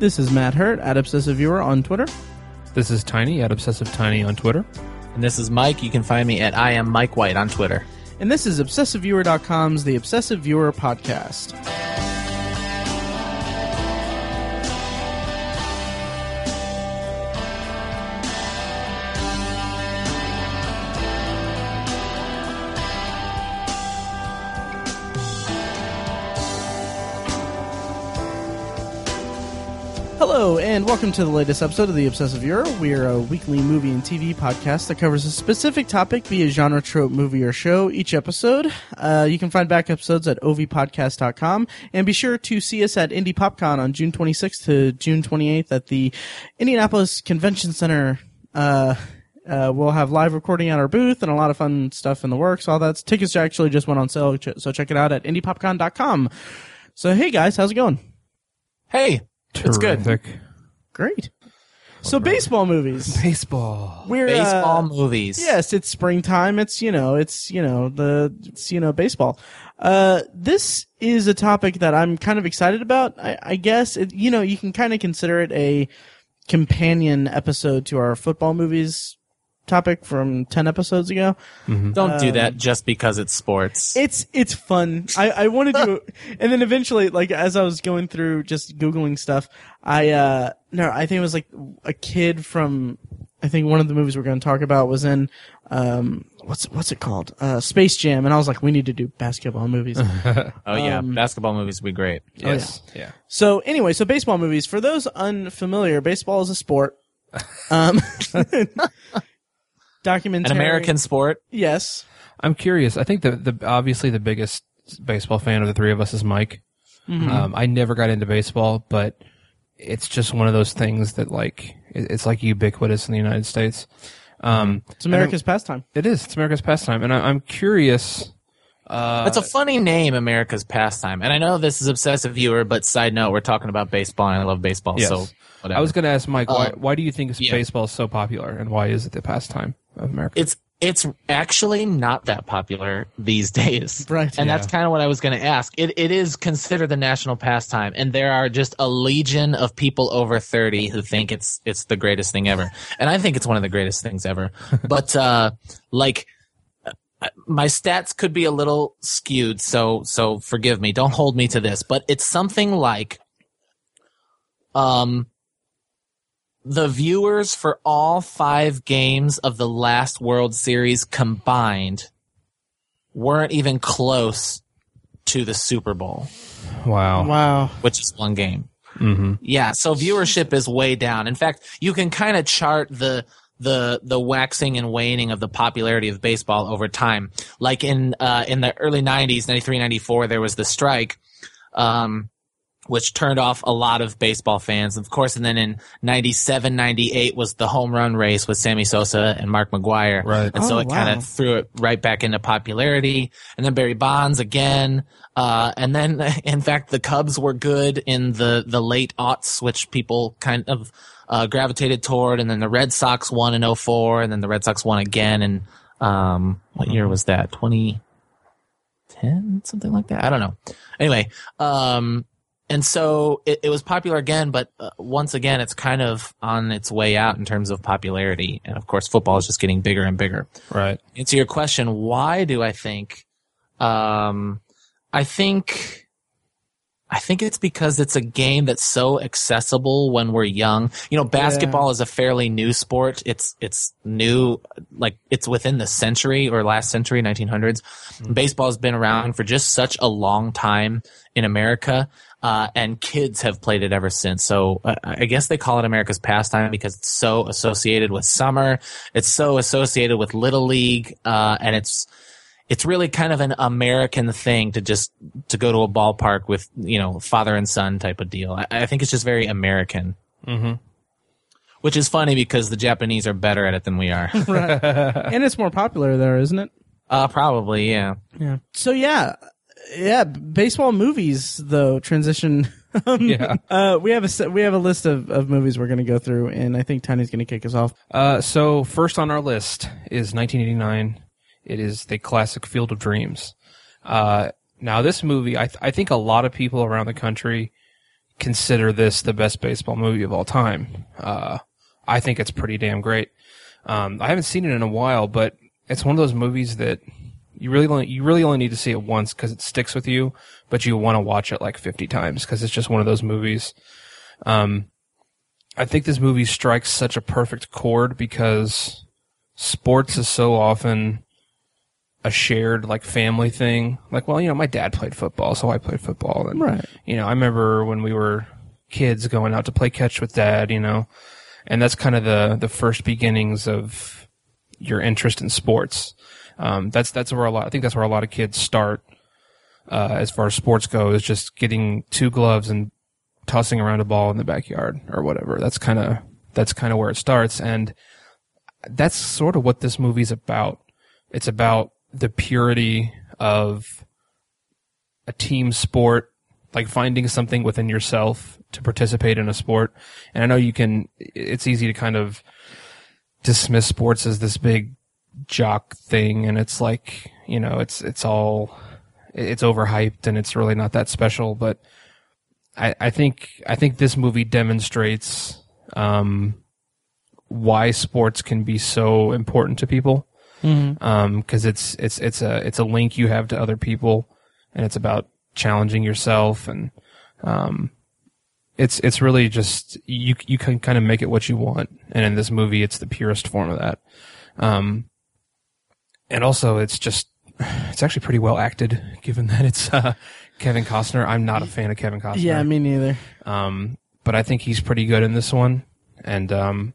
This is Matt Hurt at Obsessive Viewer on Twitter. This is Tiny at Obsessive Tiny on Twitter. And this is Mike. You can find me at I am Mike White on Twitter. And this is ObsessiveViewer.com's The Obsessive Viewer Podcast. Welcome to the latest episode of The Obsessive Viewer. We are a weekly movie and TV podcast that covers a specific topic, be it genre, trope, movie, or show, each episode. Uh, you can find back episodes at ovpodcast.com, and be sure to see us at Indy PopCon on June 26th to June 28th at the Indianapolis Convention Center. Uh, uh, we'll have live recording at our booth and a lot of fun stuff in the works. All that tickets actually just went on sale, ch- so check it out at indypopcon.com. So, hey guys, how's it going? Hey, it's good. Terrific. Great. So, baseball movies. Baseball. We're Baseball uh, movies. Yes, it's springtime. It's you know, it's you know the it's you know baseball. Uh, this is a topic that I'm kind of excited about. I, I guess it, you know you can kind of consider it a companion episode to our football movies topic from ten episodes ago. Don't do that just because it's sports. It's it's fun. I I wanted to, and then eventually, like as I was going through just googling stuff, I uh no, I think it was like a kid from I think one of the movies we're going to talk about was in um what's what's it called uh Space Jam, and I was like, we need to do basketball movies. oh yeah, um, basketball movies would be great. Yes. yeah. so anyway, so baseball movies for those unfamiliar, baseball is a sport. Um, documentary. An American sport. yes. I'm curious. I think the, the obviously the biggest baseball fan of the three of us is Mike. Mm-hmm. Um, I never got into baseball, but it's just one of those things that like it's like ubiquitous in the United States. Um, It's America's pastime. it is. It's America's pastime, and I, I'm curious. That's a funny name, America's pastime. And I know this is obsessive viewer, but side note, we're talking about baseball, and I love baseball. Yes. So whatever. I was going to ask Mike, why, Uh, why do you think yeah. baseball is so popular, and why is it the pastime of America? it's it's actually not that popular these days. Right. And that's kind of what I was going to ask. It it is considered the national pastime and there are just a legion of people over 30 who think it's it's the greatest thing ever. And I think it's one of the greatest things ever. but uh like uh, my stats could be a little skewed, so so forgive me. Don't hold me to this, but it's something like um the viewers for all five games of the last World Series combined weren't even close to the Super Bowl, wow. Wow. which is one game. hmm Yeah, so viewership is way down. In fact, you can kind of chart the the the waxing and waning of the popularity of baseball over time. Like in uh, in the early 90s, 93, 94, there was the strike um which turned off a lot of baseball fans. Of course, and then in 97, 98 was the home run race with Sammy Sosa and Mark McGwire. Right. And so Oh, it kind of threw it right back into popularity. And then Barry Bonds again. Uh, and then, in fact, the Cubs were good in the, the late aughts, which people kind of, uh, gravitated toward. And then the Red Sox won in 04, and then the Red Sox won again in, um, what year was that? 2010? Something like that? I don't know. Anyway, um, and so it, it was popular again, but uh, once again, it's kind of on its way out in terms of popularity. And of course, football is just getting bigger and bigger Right. answer your question, why do I think? Um, I think, I think it's because it's a game that's so accessible when we're young. You know, basketball is a fairly new sport. It's it's new, like it's within the century or last century, 1900s. Baseball has been around for just such a long time in America. Uh, and kids have played it ever since. So uh, I guess they call it America's pastime because it's so associated with summer. It's so associated with Little League, uh, and it's it's really kind of an American thing to just to go to a ballpark with you know father and son type of deal. I, I think it's just very American, hmm which is funny because the Japanese are better at it than we are. right. and it's more popular there, isn't it? uh, probably, yeah. Yeah. So yeah, yeah. Baseball movies though transition. Um, Yeah. Uh, we have a we have a list of, of movies we're going to go through, and I think Tiny's going to kick us off. Uh, so first on our list is 1989. It is the classic Field of Dreams. Uh, now this movie, I, th- I think a lot of people around the country consider this the best baseball movie of all time. Uh, I think it's pretty damn great. Um, I haven't seen it in a while, but it's one of those movies that you really only, you really only need to see it once because it sticks with you, but you want to watch it like 50 times because it's just one of those movies. Um, I think this movie strikes such a perfect chord because sports is so often a shared like family thing. Like, well, you know, my dad played football, so I played football. And, Right. You know, I remember when we were kids going out to play catch with dad, you know, and that's kind of the, the first beginnings of your interest in sports. Um, that's, that's where a lot, I think that's where a lot of kids start, uh, as far as sports go is just getting two gloves and tossing around a ball in the backyard or whatever. That's kind of, that's kind of where it starts. And that's sort of what this movie's about. It's about the purity of a team sport, like finding something within yourself to participate in a sport. And I know you can, it's easy to kind of dismiss sports as this big jock thing. And it's like, you know, it's, it's all, it's overhyped and it's really not that special. But I, I think, I think this movie demonstrates, um, why sports can be so important to people because it's it's it's a it's a link you have to other people, and it's about challenging yourself, and um, it's it's really just you you can kind of make it what you want, and in this movie, it's the purest form of that. Um, and also, it's just it's actually pretty well acted, given that it's uh, Kevin Costner. I'm not a fan of Kevin Costner. Yeah, me neither. Um, but I think he's pretty good in this one, and um,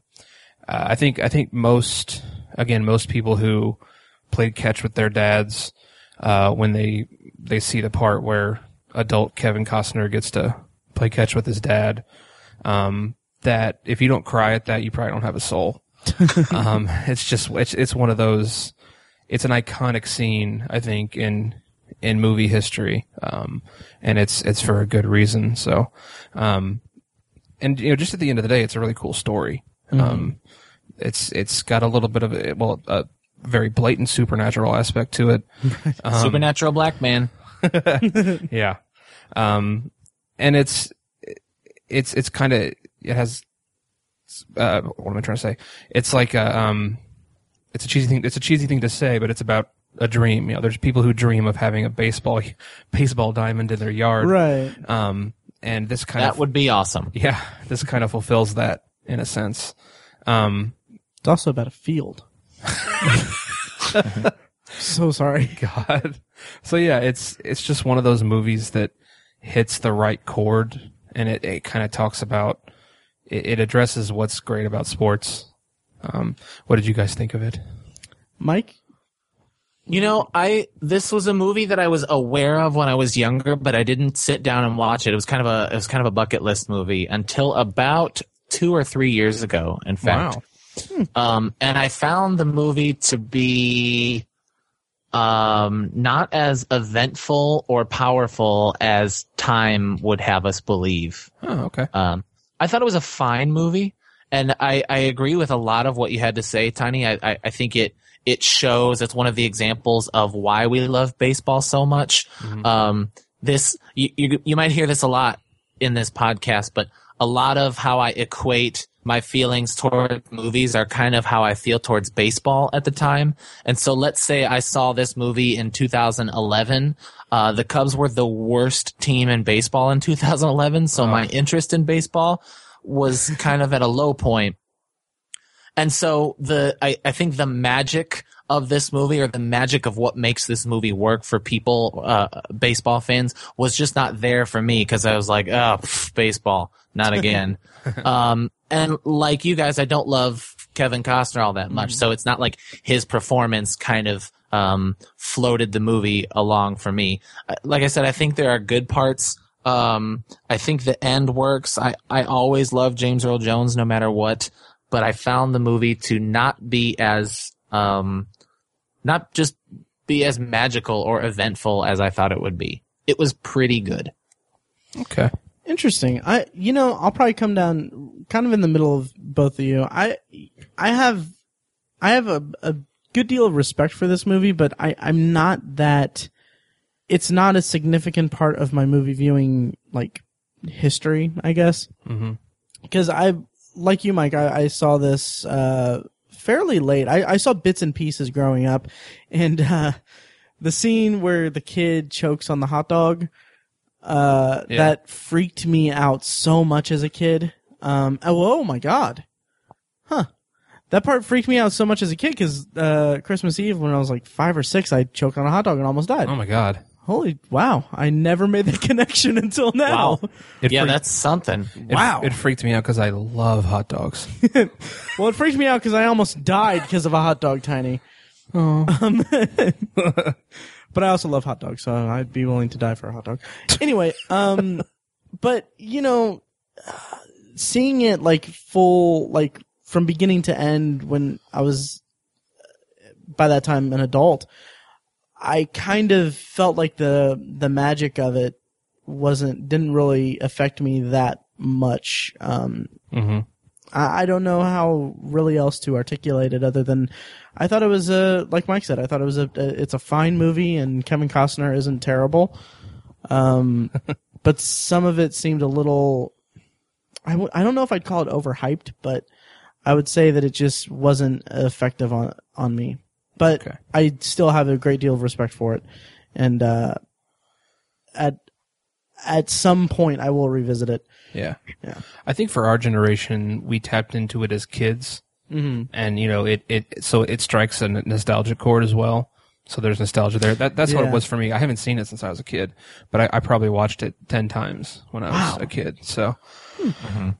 uh, I think I think most again most people who played catch with their dads uh, when they they see the part where adult Kevin Costner gets to play catch with his dad, um, that if you don't cry at that, you probably don't have a soul. um, it's just it's it's one of those. It's an iconic scene, I think, in in movie history, um, and it's it's for a good reason. So, um, and you know, just at the end of the day, it's a really cool story. Um, it's it's got a little bit of a, well, a very blatant supernatural aspect to it. Supernatural black man. Yeah. Um, and it's, it's, it's kind of, it has, uh, what am I trying to say? It's like a, um, it's a cheesy thing, it's a cheesy thing to say, but it's about a dream. You know, there's people who dream of having a baseball, baseball diamond in their yard. Right. Um, and this kind That of, would be awesome. yeah, this kind of fulfills that in a sense. Um, It's also about a field. so sorry. God. So yeah, it's it's just one of those movies that hits the right chord, and it, it kind of talks about it, it addresses what's great about sports. Um, what did you guys think of it? Mike? You know, I this was a movie that I was aware of when I was younger, but I didn't sit down and watch it. It was kind of a it was kind of a bucket list movie until about two or three years ago. In fact, um, and I found the movie to be um, not as eventful or powerful as time would have us believe. Oh, okay. Um, I thought it was a fine movie, and I, I agree with a lot of what you had to say, Tiny. I, I, I think it it shows it's one of the examples of why we love baseball so much. Um, this you, you you might hear this a lot in this podcast, but a lot of how I equate my feelings toward movies are kind of how I feel towards baseball at the time. And so let's say I saw this movie in 2011. Uh, the Cubs were the worst team in baseball in 2011. So my interest in baseball was kind of at a low point. And so the I, I think the magic of this movie or the magic of what makes this movie work for people uh, baseball fans was just not there for me because I was like, oh, pff, baseball, not again. um, and like you guys, I don't love Kevin Costner all that much, so it's not like his performance kind of um, floated the movie along for me. Uh, Like I said, I think there are good parts. Um, I think the end works. I, I always love James Earl Jones no matter what, but I found the movie to not be as, um, not just be as magical or eventful as I thought it would be. It was pretty good. Okay. Interesting. I, you know, I'll probably come down kind of in the middle of both of you. I, I have, I have a, a good deal of respect for this movie, but I, I'm not that, it's not a significant part of my movie viewing, like, history, I guess. Mm-hmm. Because I, like you, Mike, I, I saw this uh, fairly late. I, I saw bits and pieces growing up, and uh, the scene where the kid chokes on the hot dog, uh, Yeah. that freaked me out so much as a kid. Um, oh, oh my god, huh? That part freaked me out so much as a kid because uh, Christmas Eve when I was like five or six, I choked on a hot dog and almost died. Oh my god. Holy wow! I never made the connection until now. Wow. It yeah, freaked- that's something. it- wow. It, freaked me out because I love hot dogs. Well, it freaked me out because I almost died because of a hot dog, Tiny. Oh. Um, but I also love hot dogs, so I'd be willing to die for a hot dog. Anyway, um, but you know, uh, seeing it like full, like from beginning to end, when I was uh, by that time an adult, I kind of felt like the the magic of it wasn't didn't really affect me that much. Um, hmm I, I don't know how really else to articulate it other than I thought it was a like Mike said I thought it was a, a it's a fine movie and Kevin Costner isn't terrible, um, but some of it seemed a little I w- I don't know if I'd call it overhyped, but I would say that it just wasn't effective on on me. But Okay. I still have a great deal of respect for it, and uh, at at some point I will revisit it. Yeah. Yeah. I think for our generation, we tapped into it as kids, Mm-hmm. and you know, it it so it strikes a nostalgic chord as well. So there's nostalgia there. That that's what it was for me. I haven't seen it since I was a kid, but I, I probably watched it ten times when I was Wow. a kid. So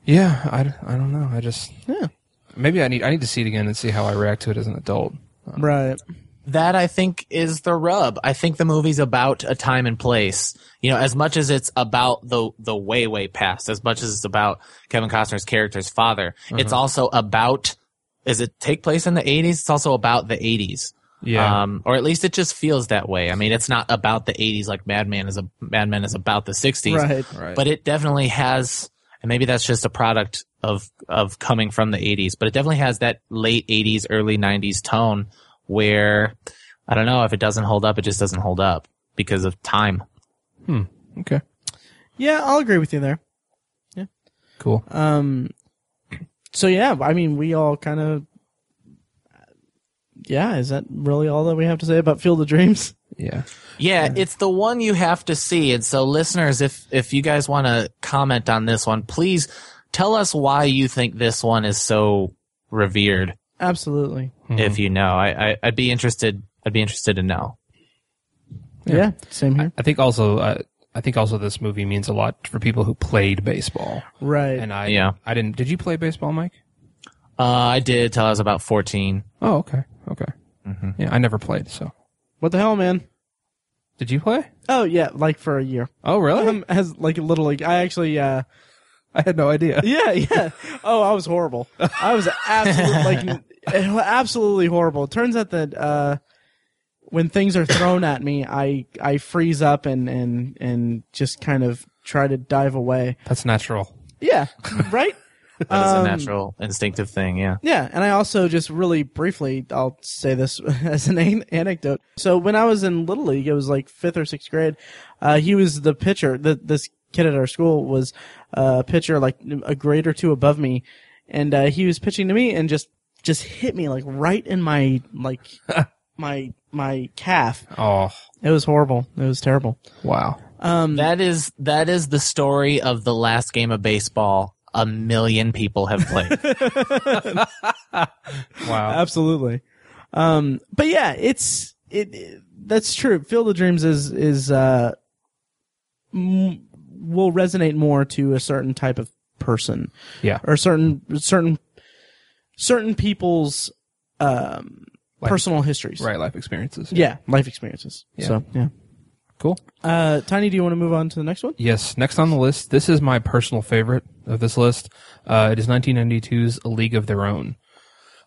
yeah, I, I don't know. I just Yeah. maybe I need I need to see it again and see how I react to it as an adult. Right. That I think is the rub. I think the movie's about a time and place. You know, as much as it's about the the way way past, as much as it's about Kevin Costner's character's father, it's also about. Is it take place in the eighties? It's also about the eighties. Yeah. Um, or at least it just feels that way. I mean, it's not about the eighties like Madman is a Mad Men is about the sixties. Right. right. But it definitely has, and maybe that's just a product of of coming from the '80s. But it definitely has that late '80s, early '90s tone where I don't know if it doesn't hold up, it just doesn't hold up because of time. Hmm. okay. Yeah, I'll agree with you there. Yeah. Cool. Um, so yeah, I mean, we all kind of, yeah. Is that really all that we have to say about Field of Dreams? Yeah. Yeah, it's the one you have to see. And so, listeners, if if you guys want to comment on this one, please tell us why you think this one is so revered. Absolutely. If you know, I, I I'd be interested. I'd be interested to know. Yeah. same here. I think also uh, I think also this movie means a lot for people who played baseball. right. And I Yeah. I didn't. Did you play baseball, Mike? Uh, I did till I was about fourteen. Oh, okay. Okay. Yeah, I never played. So, what the hell, man? did you play? Oh yeah, like for a year. Oh, really? Um, as like a little league. I actually, uh, I had no idea. yeah, yeah. Oh, I was horrible. I was absolutely like absolutely horrible. It turns out that uh, when things are thrown at me, I I freeze up and and and just kind of try to dive away. That's natural. Yeah, right. That is Um, a natural, instinctive thing. Yeah. Yeah, and I also just really briefly, I'll say this as an an- anecdote. So when I was in little league, it was like fifth or sixth grade. Uh, he was the pitcher. The, this kid at our school was a pitcher, like a grade or two above me, and uh, he was pitching to me and just just hit me like right in my like my my calf. Oh, It was horrible. It was terrible. wow. Um, That is that is the story of the last game of baseball a million people have played. Wow. absolutely. Um, but yeah, it's it, it- That's true. Field of Dreams is is uh, m- will resonate more to a certain type of person Yeah. or certain certain certain people's um, Life- personal histories. Right. Life experiences. Yeah, life experiences. Yeah. So yeah. Cool. Uh, Tiny, do you want to move on to the next one? Yes. Next on the list, this is my personal favorite of this list. Uh, it is 1992's A League of Their Own.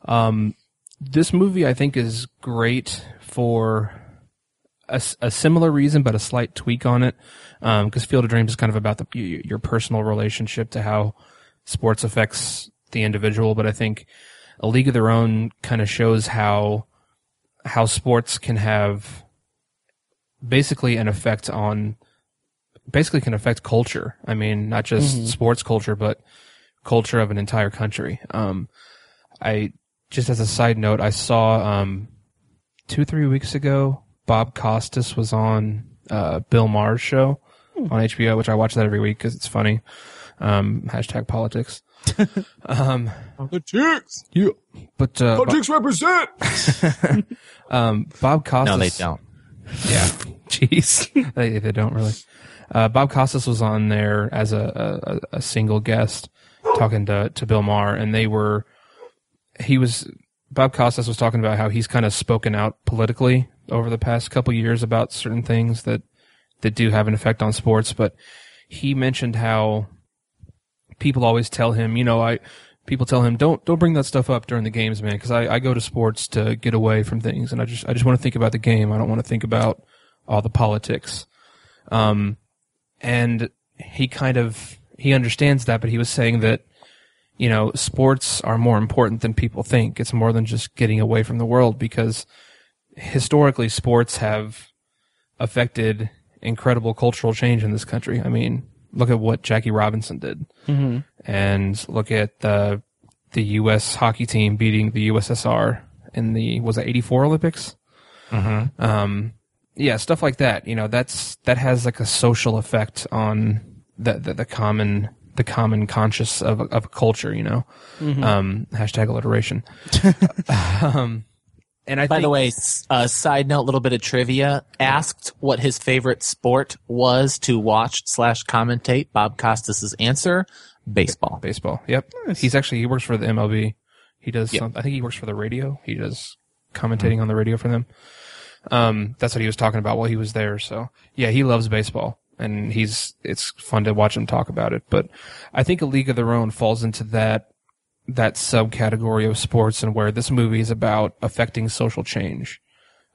Um, this movie I think is great for a, a similar reason, but a slight tweak on it. Um, cause Field of Dreams is kind of about the, your personal relationship to how sports affects the individual. But I think A League of Their Own kind of shows how, how sports can have basically an effect on basically can affect culture. I mean, not just sports culture, but culture of an entire country. Um, I just as a side note, I saw um, two three weeks ago, Bob Costas was on uh, Bill Maher's show on HBO, which I watch that every week because it's funny. Um, hashtag politics. um, Politics. yeah, but uh, Bob, represent. um, Bob Costas. No, they don't. Yeah, jeez, they, they don't really. Uh, Bob Costas was on there as a, a, a single guest talking to, to Bill Maher, and they were, he was, Bob Costas was talking about how he's kind of spoken out politically over the past couple years about certain things that, that do have an effect on sports, but he mentioned how people always tell him, you know, I, people tell him, don't, don't bring that stuff up during the games, man, cause I, I go to sports to get away from things and I just, I just want to think about the game. I don't want to think about all the politics. Um, and he kind of he understands that, but he was saying that you know sports are more important than people think. It's more than just getting away from the world because historically sports have affected incredible cultural change in this country. I mean, look at what Jackie Robinson did, Mm-hmm. and look at the the U.S. hockey team beating the USSR in the was it '84 Olympics. Mm-hmm. Um, yeah, stuff like that. You know, that's that has like a social effect on the the, the common the common conscious of a, of culture. You know, um, hashtag alliteration. um, and I By think, the way, s- uh, side note, little bit of trivia. Asked what his favorite sport was to watch slash commentate. Bob Costas's answer: baseball. baseball. Yep, Nice. he's actually he works for the MLB. He does. Yep. Some, I think he works for the radio. He does commentating on the radio for them. Um, that's what he was talking about while he was there. So yeah, he loves baseball, and he's it's fun to watch him talk about it. But I think A League of Their Own falls into that that subcategory of sports, and where this movie is about affecting social change,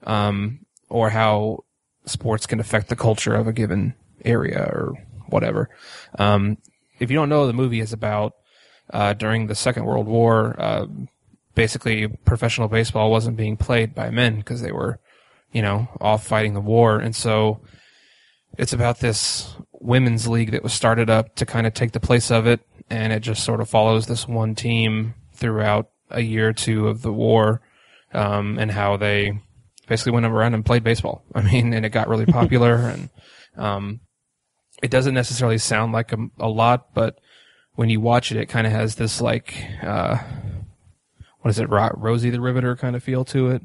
um, or how sports can affect the culture of a given area or whatever. Um, if you don't know, the movie is about uh, during the Second World War. Uh, basically, professional baseball wasn't being played by men because they were, you know, off fighting the war, and so it's about this women's league that was started up to kind of take the place of it, and it just sort of follows this one team throughout a year or two of the war, um, and how they basically went around and played baseball. I mean, and it got really popular, and um, it doesn't necessarily sound like a, a lot, but when you watch it, it kind of has this like, uh, what is it, Ro- Rosie the Riveter kind of feel to it.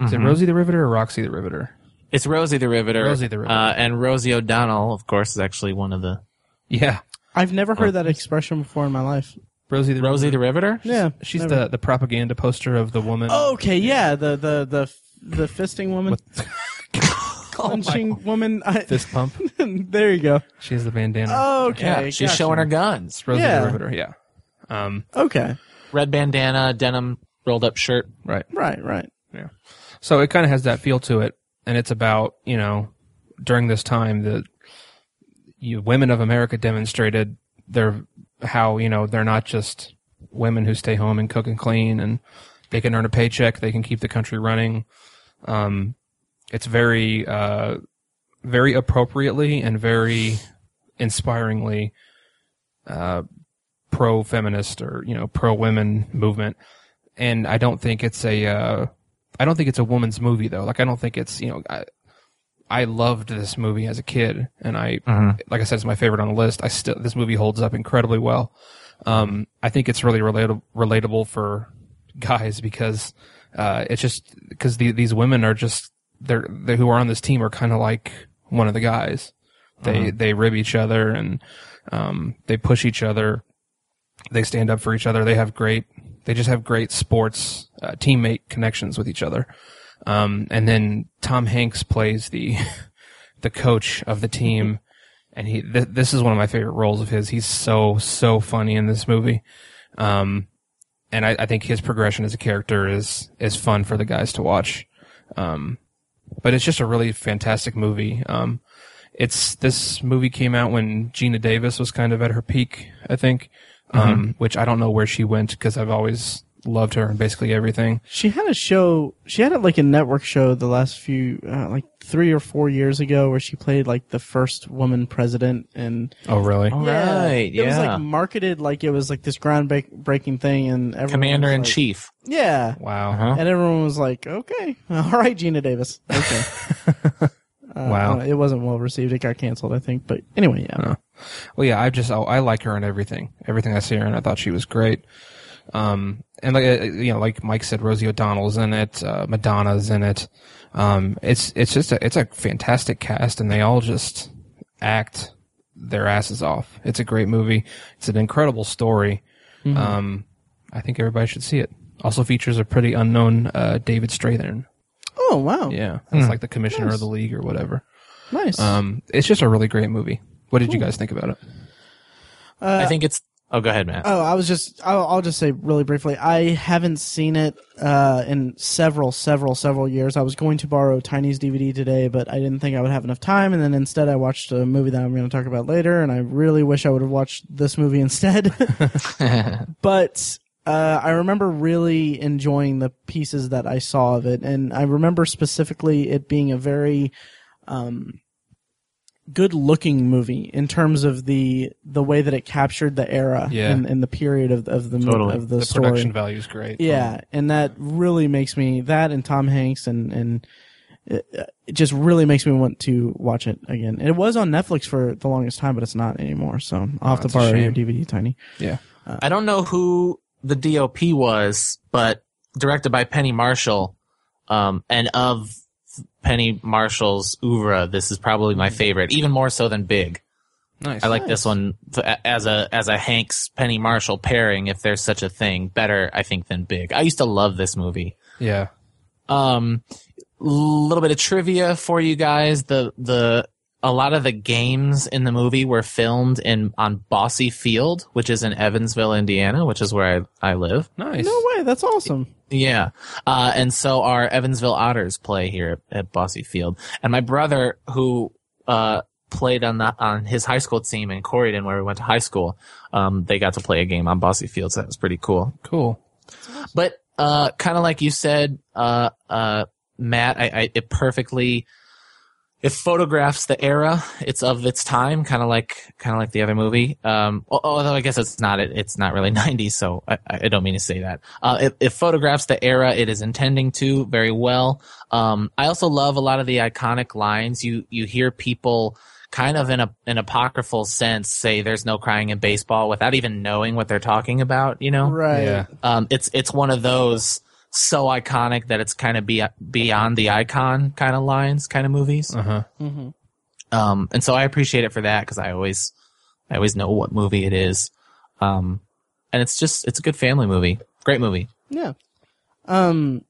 Is it Rosie the Riveter or Roxy the Riveter? It's Rosie the Riveter. Rosie the Riveter. Uh, and Rosie O'Donnell, of course, is actually one of the Yeah, I've never heard that expression before in my life. Rosie the Rosie Riveter. the Riveter. Yeah, She's never. the the propaganda poster of the woman. Okay, yeah, the the the the fisting woman, clenching woman. I, fist pump. there you go. She has the bandana. Okay, Yeah, she's gotcha. showing her guns. Rosie yeah. the Riveter. Yeah. Um. Okay, Red bandana, denim rolled up shirt. Right. right, right. Yeah. So it kind of has that feel to it, and it's about you know during this time the you women of America demonstrated their how you know they're not just women who stay home and cook and clean and they can earn a paycheck, they can keep the country running. Um, it's very uh, very appropriately and very inspiringly uh, pro feminist or you know pro women movement and I don't think it's a uh, I don't think it's a woman's movie though. Like I don't think it's you know I, I loved this movie as a kid, and I like I said it's my favorite on the list. I still this movie holds up incredibly well. Um, I think it's really relatable relatable for guys because uh, it's just because the, these women are just they're they who are on this team are kind of like one of the guys. They they rib each other and um, they push each other they stand up for each other. They have great, they just have great sports uh, teammate connections with each other. Um, and then Tom Hanks plays the the coach of the team, and he th- this is one of my favorite roles of his. He's so so funny in this movie, um, and I, I think his progression as a character is is fun for the guys to watch. Um, but it's just a really fantastic movie. Um, it's this movie came out when Geena Davis was kind of at her peak, I think. Um, which I don't know where she went because I've always loved her in basically everything. She had a show. She had a, like a network show the last few, uh, like three or four years ago, where she played like the first woman president, and Oh, really? Oh, Right, it was like marketed like it was like this groundbreaking thing, and everyone Commander was in like- Chief. Yeah, Wow. Uh-huh. and everyone was like, "Okay, all right, Geena Davis." Okay. Uh, Wow. uh, it wasn't well received. It got canceled, I think. But anyway, yeah. Well, yeah, I just I, I like her in everything. Everything I see her in, I thought she was great. Um, and like uh, you know, like Mike said, Rosie O'Donnell's in it, uh, Madonna's in it. Um, it's it's just a it's a fantastic cast, and they all just act their asses off. It's a great movie. It's an incredible story. Um, I think everybody should see it. Also features a pretty unknown uh, David Strathairn. Oh wow, Yeah, that's like the commissioner of the league or whatever. nice. Um, it's just a really great movie. What did you guys think about it? I think it's. Oh, go ahead, Matt. Oh, I was just, I'll, I'll just say really briefly, I haven't seen it, uh, in several, several, several years. I was going to borrow Tiny's DVD today, but I didn't think I would have enough time. And then instead I watched a movie that I'm going to talk about later. And I really wish I would have watched this movie instead. but, uh, I remember really enjoying the pieces that I saw of it. And I remember specifically it being a very, um, good looking movie in terms of the the way that it captured the era Yeah. and, and the period of of the mo- Totally. of the, The story. production value is great. Yeah, um, and that really makes me that and Tom Hanks and and it, it just really makes me want to watch it again. It was on Netflix for the longest time, but it's not anymore. So I'll have oh, to borrow your. DVD, Tiny. yeah. Uh, I don't know who the DOP was, but directed by Penny Marshall. Um, and of Penny Marshall's oeuvre, this is probably my favorite, even more so than Big. Nice. I like this one as a as a Hanks Penny Marshall pairing, if there's such a thing. Better, I think, than Big. I used to love this movie. Yeah. Um, little bit of trivia for you guys. The the a lot of the games in the movie were filmed in on Bosse Field, which is in Evansville, Indiana, which is where I I live. Nice. No way, that's awesome. Yeah. Uh, and so our Evansville Otters play here at, at Bosse Field. And my brother, who, uh, played on the, on his high school team in Corydon where we went to high school, um, they got to play a game on Bosse Field. So that was pretty cool. Cool. But, uh, kind of like you said, uh, uh, Matt, I, I, it perfectly, it photographs the era. It's of its time, kind of like, kind of like the other movie. Um, although I guess it's not, it, it's not really 90s, so I, I don't mean to say that. Uh, it, it photographs the era it is intending to very well. Um, I also love a lot of the iconic lines. You, you hear people kind of in a, an apocryphal sense say there's no crying in baseball without even knowing what they're talking about, you know? Right. Yeah. um, it's it's one of those so iconic that it's kind of be, beyond the icon kind of lines kind of movies. Uh huh. hmm Um, and so I appreciate it for that because I always I always know what movie it is. Um, and it's just it's a good family movie, great movie. Yeah. Um,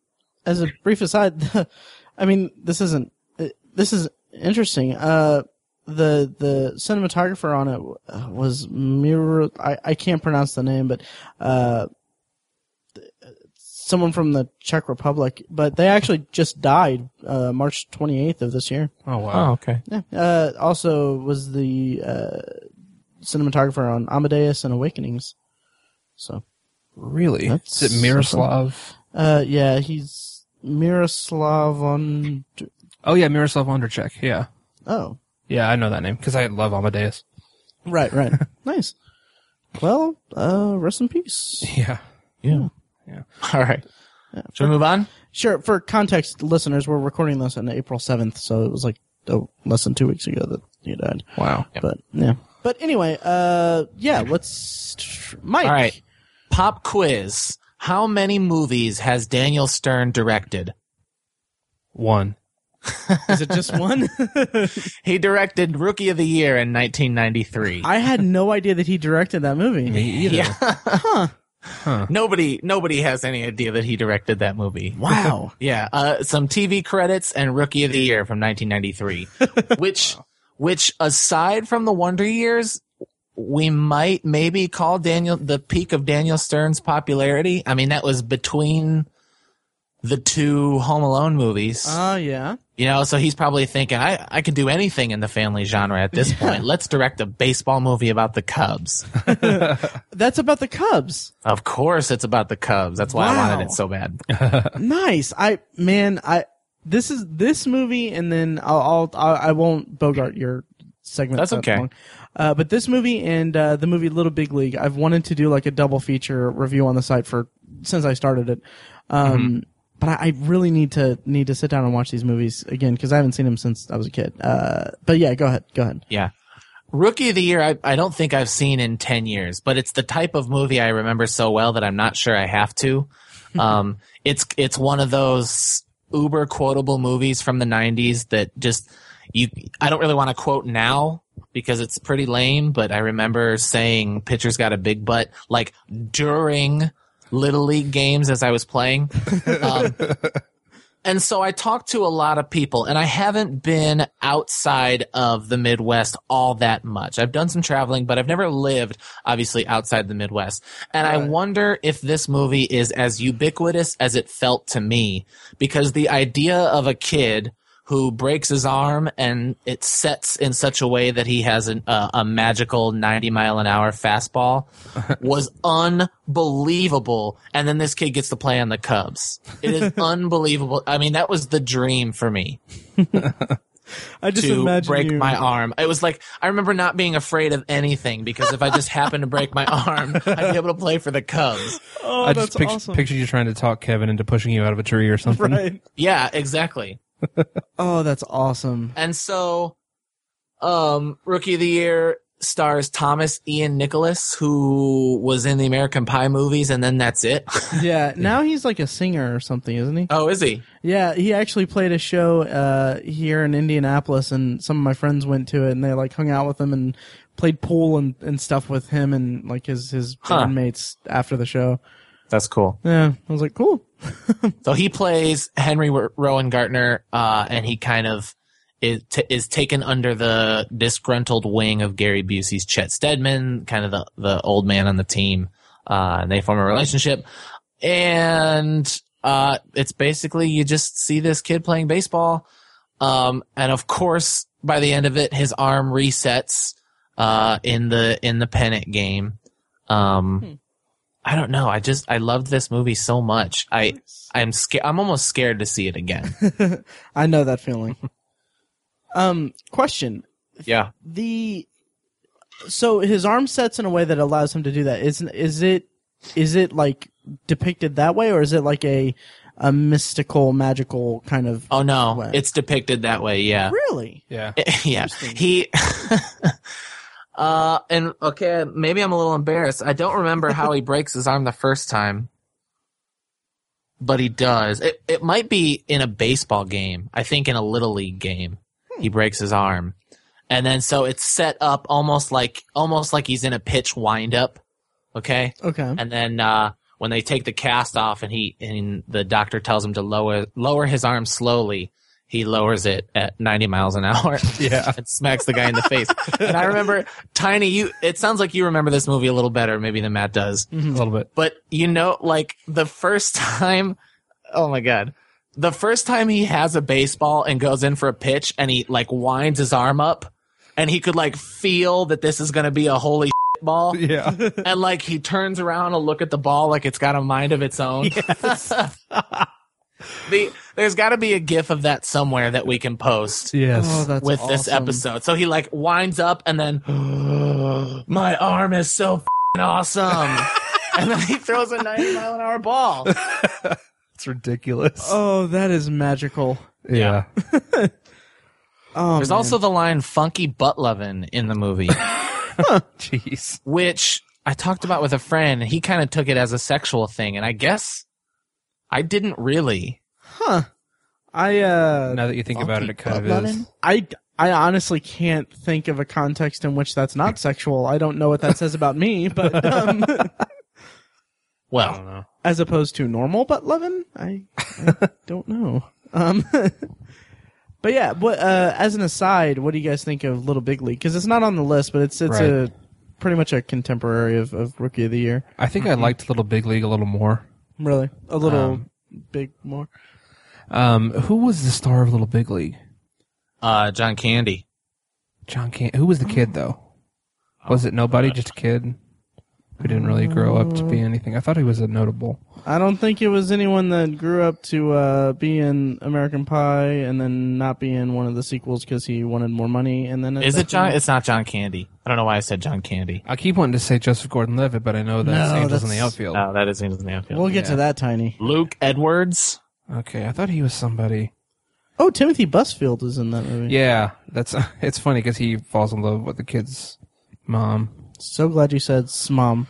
as a brief aside, I mean, this isn't. uh, This is interesting. Uh, the the cinematographer on it uh, was Miro. I I can't pronounce the name, but uh, someone from the Czech Republic. But they actually just died uh, March twenty eighth of this year. Oh wow. okay. Yeah. Uh, also was the uh, cinematographer on Amadeus and Awakenings. So. Really? That's Is it Miroslav? Uh, yeah, he's Miroslav on. Oh yeah, Miroslav Wonderchek. Yeah. Oh, Yeah, I know that name because I love Amadeus. right, right. nice. Well, uh, rest in peace. Yeah. Yeah. Yeah. All right. Should we move on? Sure. For context, listeners, we're recording this on April seventh, so it was like oh, less than two weeks ago that he died. Wow. But yeah. But anyway, uh, yeah. Let's, Mike. All right. Pop quiz. How many movies has Daniel Stern directed? One. Is it just one? He directed Rookie of the Year in 1993. I had no idea that he directed that movie. Me either. Yeah. Huh. Nobody, nobody has any idea that he directed that movie. Wow. Yeah, uh, some TV credits and Rookie of the Year from 1993, which, which aside from the Wonder Years, we might maybe call Daniel the peak of Daniel Stern's popularity. I mean, that was between the two Home Alone movies. Oh yeah. you know, so he's probably thinking, I, I could do anything in the family genre at this point. Let's direct a baseball movie about the Cubs. That's about the Cubs. of course, it's about the Cubs. That's why I wanted it so bad. nice. I man, I this is this movie, and then I'll, I'll, I'll I won't bogart your segment. That's okay. long. Uh, but this movie and uh, the movie Little Big League, I've wanted to do like a double feature review on the site for since I started it. Um, Mm-hmm. But I, I really need to need to sit down and watch these movies again because I haven't seen them since I was a kid. Uh, but yeah, go ahead, go ahead. Yeah. Rookie of the Year, I, I don't think I've seen in 10 years, but it's the type of movie I remember so well that I'm not sure I have to. Um, it's, it's one of those uber quotable movies from the 90s that just, you, I don't really want to quote now because it's pretty lame, but I remember saying pitcher's got a big butt like during little league games as I was playing. Um, and so I talked to a lot of people and I haven't been outside of the Midwest all that much. I've done some traveling, but I've never lived obviously outside the Midwest. And I wonder if this movie is as ubiquitous as it felt to me because the idea of a kid who breaks his arm and it sets in such a way that he has an, uh, a magical 90 mile an hour fastball was unbelievable. And then this kid gets to play on the Cubs. It is unbelievable. I mean, that was the dream for me I just to imagine break you, my arm. It was like, I remember not being afraid of anything because if I just happened to break my arm, I'd be able to play for the Cubs. Oh, I that's just picture, awesome. picture you trying to talk Kevin into pushing you out of a tree or something. right. Yeah, exactly. Oh, that's awesome. And so, um, Rookie of the Year stars Thomas Ian Nicholas, who was in the American Pie movies, and then that's it. Yeah. Now he's like a singer or something, isn't he? oh, is he? Yeah, he actually played a show uh, here in Indianapolis, and some of my friends went to it, and they like hung out with him and played pool and, and stuff with him and like his his Huh. bandmates after the show. That's cool. Yeah, I was like, cool. So he plays Henry R- Rowengartner, uh, and he kind of is, t- is taken under the disgruntled wing of Gary Busey's Chet Steadman, kind of the, the old man on the team. Uh, and they form a relationship. And, uh, it's basically you just see this kid playing baseball. Um, and of course, by the end of it, his arm resets, uh, in the, in the pennant game. Um, I don't know. I just, I loved this movie so much. I, I'm scared. I'm almost scared to see it again. I know that feeling. um, question: yeah. the so his arm sets in a way that allows him to do that. Is is it is it like depicted that way, or is it like a a mystical, magical kind of? Oh no, Way. it's depicted that way. Yeah. really? Yeah. yeah. He. uh, and okay, maybe I'm a little embarrassed. I don't remember how he breaks his arm the first time, but he does. It it might be in a baseball game. I think in a little league game, he breaks his arm, and then so it's set up almost like almost like he's in a pitch windup. Okay. Okay. and then uh, when they take the cast off and he and the doctor tells him to lower lower his arm slowly he lowers it at 90 miles an hour Yeah. and smacks the guy in the face and i remember tiny you it sounds like you remember this movie a little better maybe than matt does mm-hmm. A little bit. but you know like the first time oh my god the first time he has a baseball and goes in for a pitch and he like winds his arm up and he could like feel that this is going to be a holy ball Yeah. and like he turns around to look at the ball like it's got a mind of its own. The, there's got to be a gif of that somewhere that we can post yes. Oh, that's with this episode. So he like winds up and then my arm is so fing awesome. and then he throws a 90 mile an hour ball. it's ridiculous. Oh, that is magical. yeah. Oh, There's man. also the line funky butt lovin' in the movie, Jeez. which I talked about with a friend and he kind of took it as a sexual thing. And I guess I didn't really. huh? I uh, Now that you think about it, it kind of Butt is. lovin'? I I honestly can't think of a context in which that's not sexual. I don't know what that says about me, but um, I Well, don't know. as opposed to normal butt loving, I, I don't know. Um, but yeah, what uh, as an aside, what do you guys think of Little Big League? Because it's not on the list, but it's it's Right. a pretty much a contemporary of, of Rookie of the Year. I think I liked Little Big League a little more. Really, a little Um, big more. Um, who was the star of Little Big League? Uh, John Candy. John Can. Who was the kid though? Was it nobody? Just a kid who didn't really grow up to be anything. I thought he was a notable. I don't think it was anyone that grew up to uh, be in American Pie and then not be in one of the sequels because he wanted more money. And then Is it John? It's not John Candy. I don't know why I said John Candy. I keep wanting to say Joseph Gordon-Levitt, but I know that's No, Angels in the that's- Outfield. Oh, that is Angels in the Outfield. We'll get Yeah. to that, Tiny. Luke Edwards. Okay, I thought he was somebody. Oh, Timothy Busfield is in that movie. Yeah, that's it's funny because he falls in love with the kid's mom. So glad you said Smom.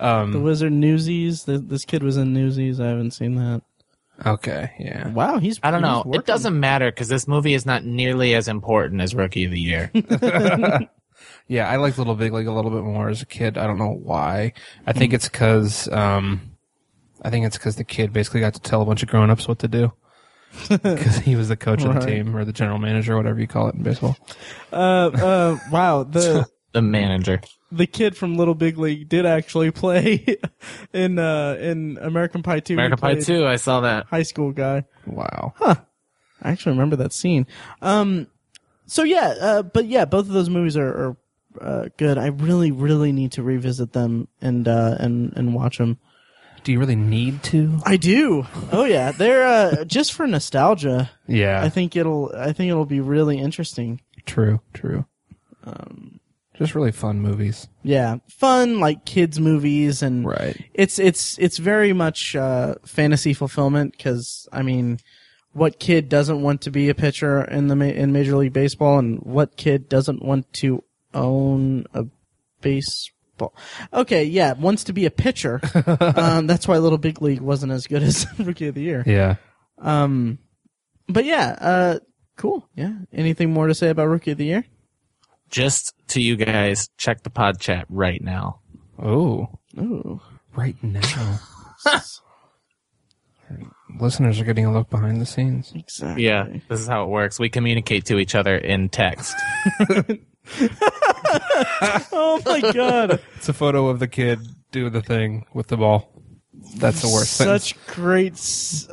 Um, The Wizard Newsies. Th this kid was in Newsies. I haven't seen that. Okay, yeah. Wow, he's. I don't he's know. working. It doesn't matter because this movie is not nearly as important as Rookie of the Year. Yeah, I liked Little Big League a little bit more as a kid. I don't know why. I think it's because um, I think it's because the kid basically got to tell a bunch of grown ups what to do. Because he was the coach of Right. the team or the general manager, whatever you call it in baseball. Uh, uh, wow. The the manager. the kid from Little Big League did actually play in uh, in American Pie Two. He American Pie played 2, I saw that. High school guy. Wow. Huh. I actually remember that scene. Um, so yeah, uh, but yeah, both of those movies are, are uh, good. I really, really need to revisit them and uh, and and watch them. Do you really need to? I do. Oh yeah, they're uh, just for nostalgia. Yeah. I think it'll. I think it'll be really interesting. true. True. Um, just really fun movies. Yeah, fun like kids movies and Right. it's it's it's very much uh, fantasy fulfillment because I mean, what kid doesn't want to be a pitcher in the ma- in Major League Baseball, and what kid doesn't want to own a baseball? Okay, yeah, wants to be a pitcher. um, that's why Little Big League wasn't as good as Rookie of the Year. Yeah. Um, but yeah, uh, cool. Yeah, anything more to say about Rookie of the Year? Just to you guys, check the pod chat right now. Oh, Ooh, right now. Listeners are getting a look behind the scenes. exactly. Yeah, this is how it works. We communicate to each other in text. Oh my god. It's a photo of the kid doing the thing with the ball. That's the worst. sentence. such great,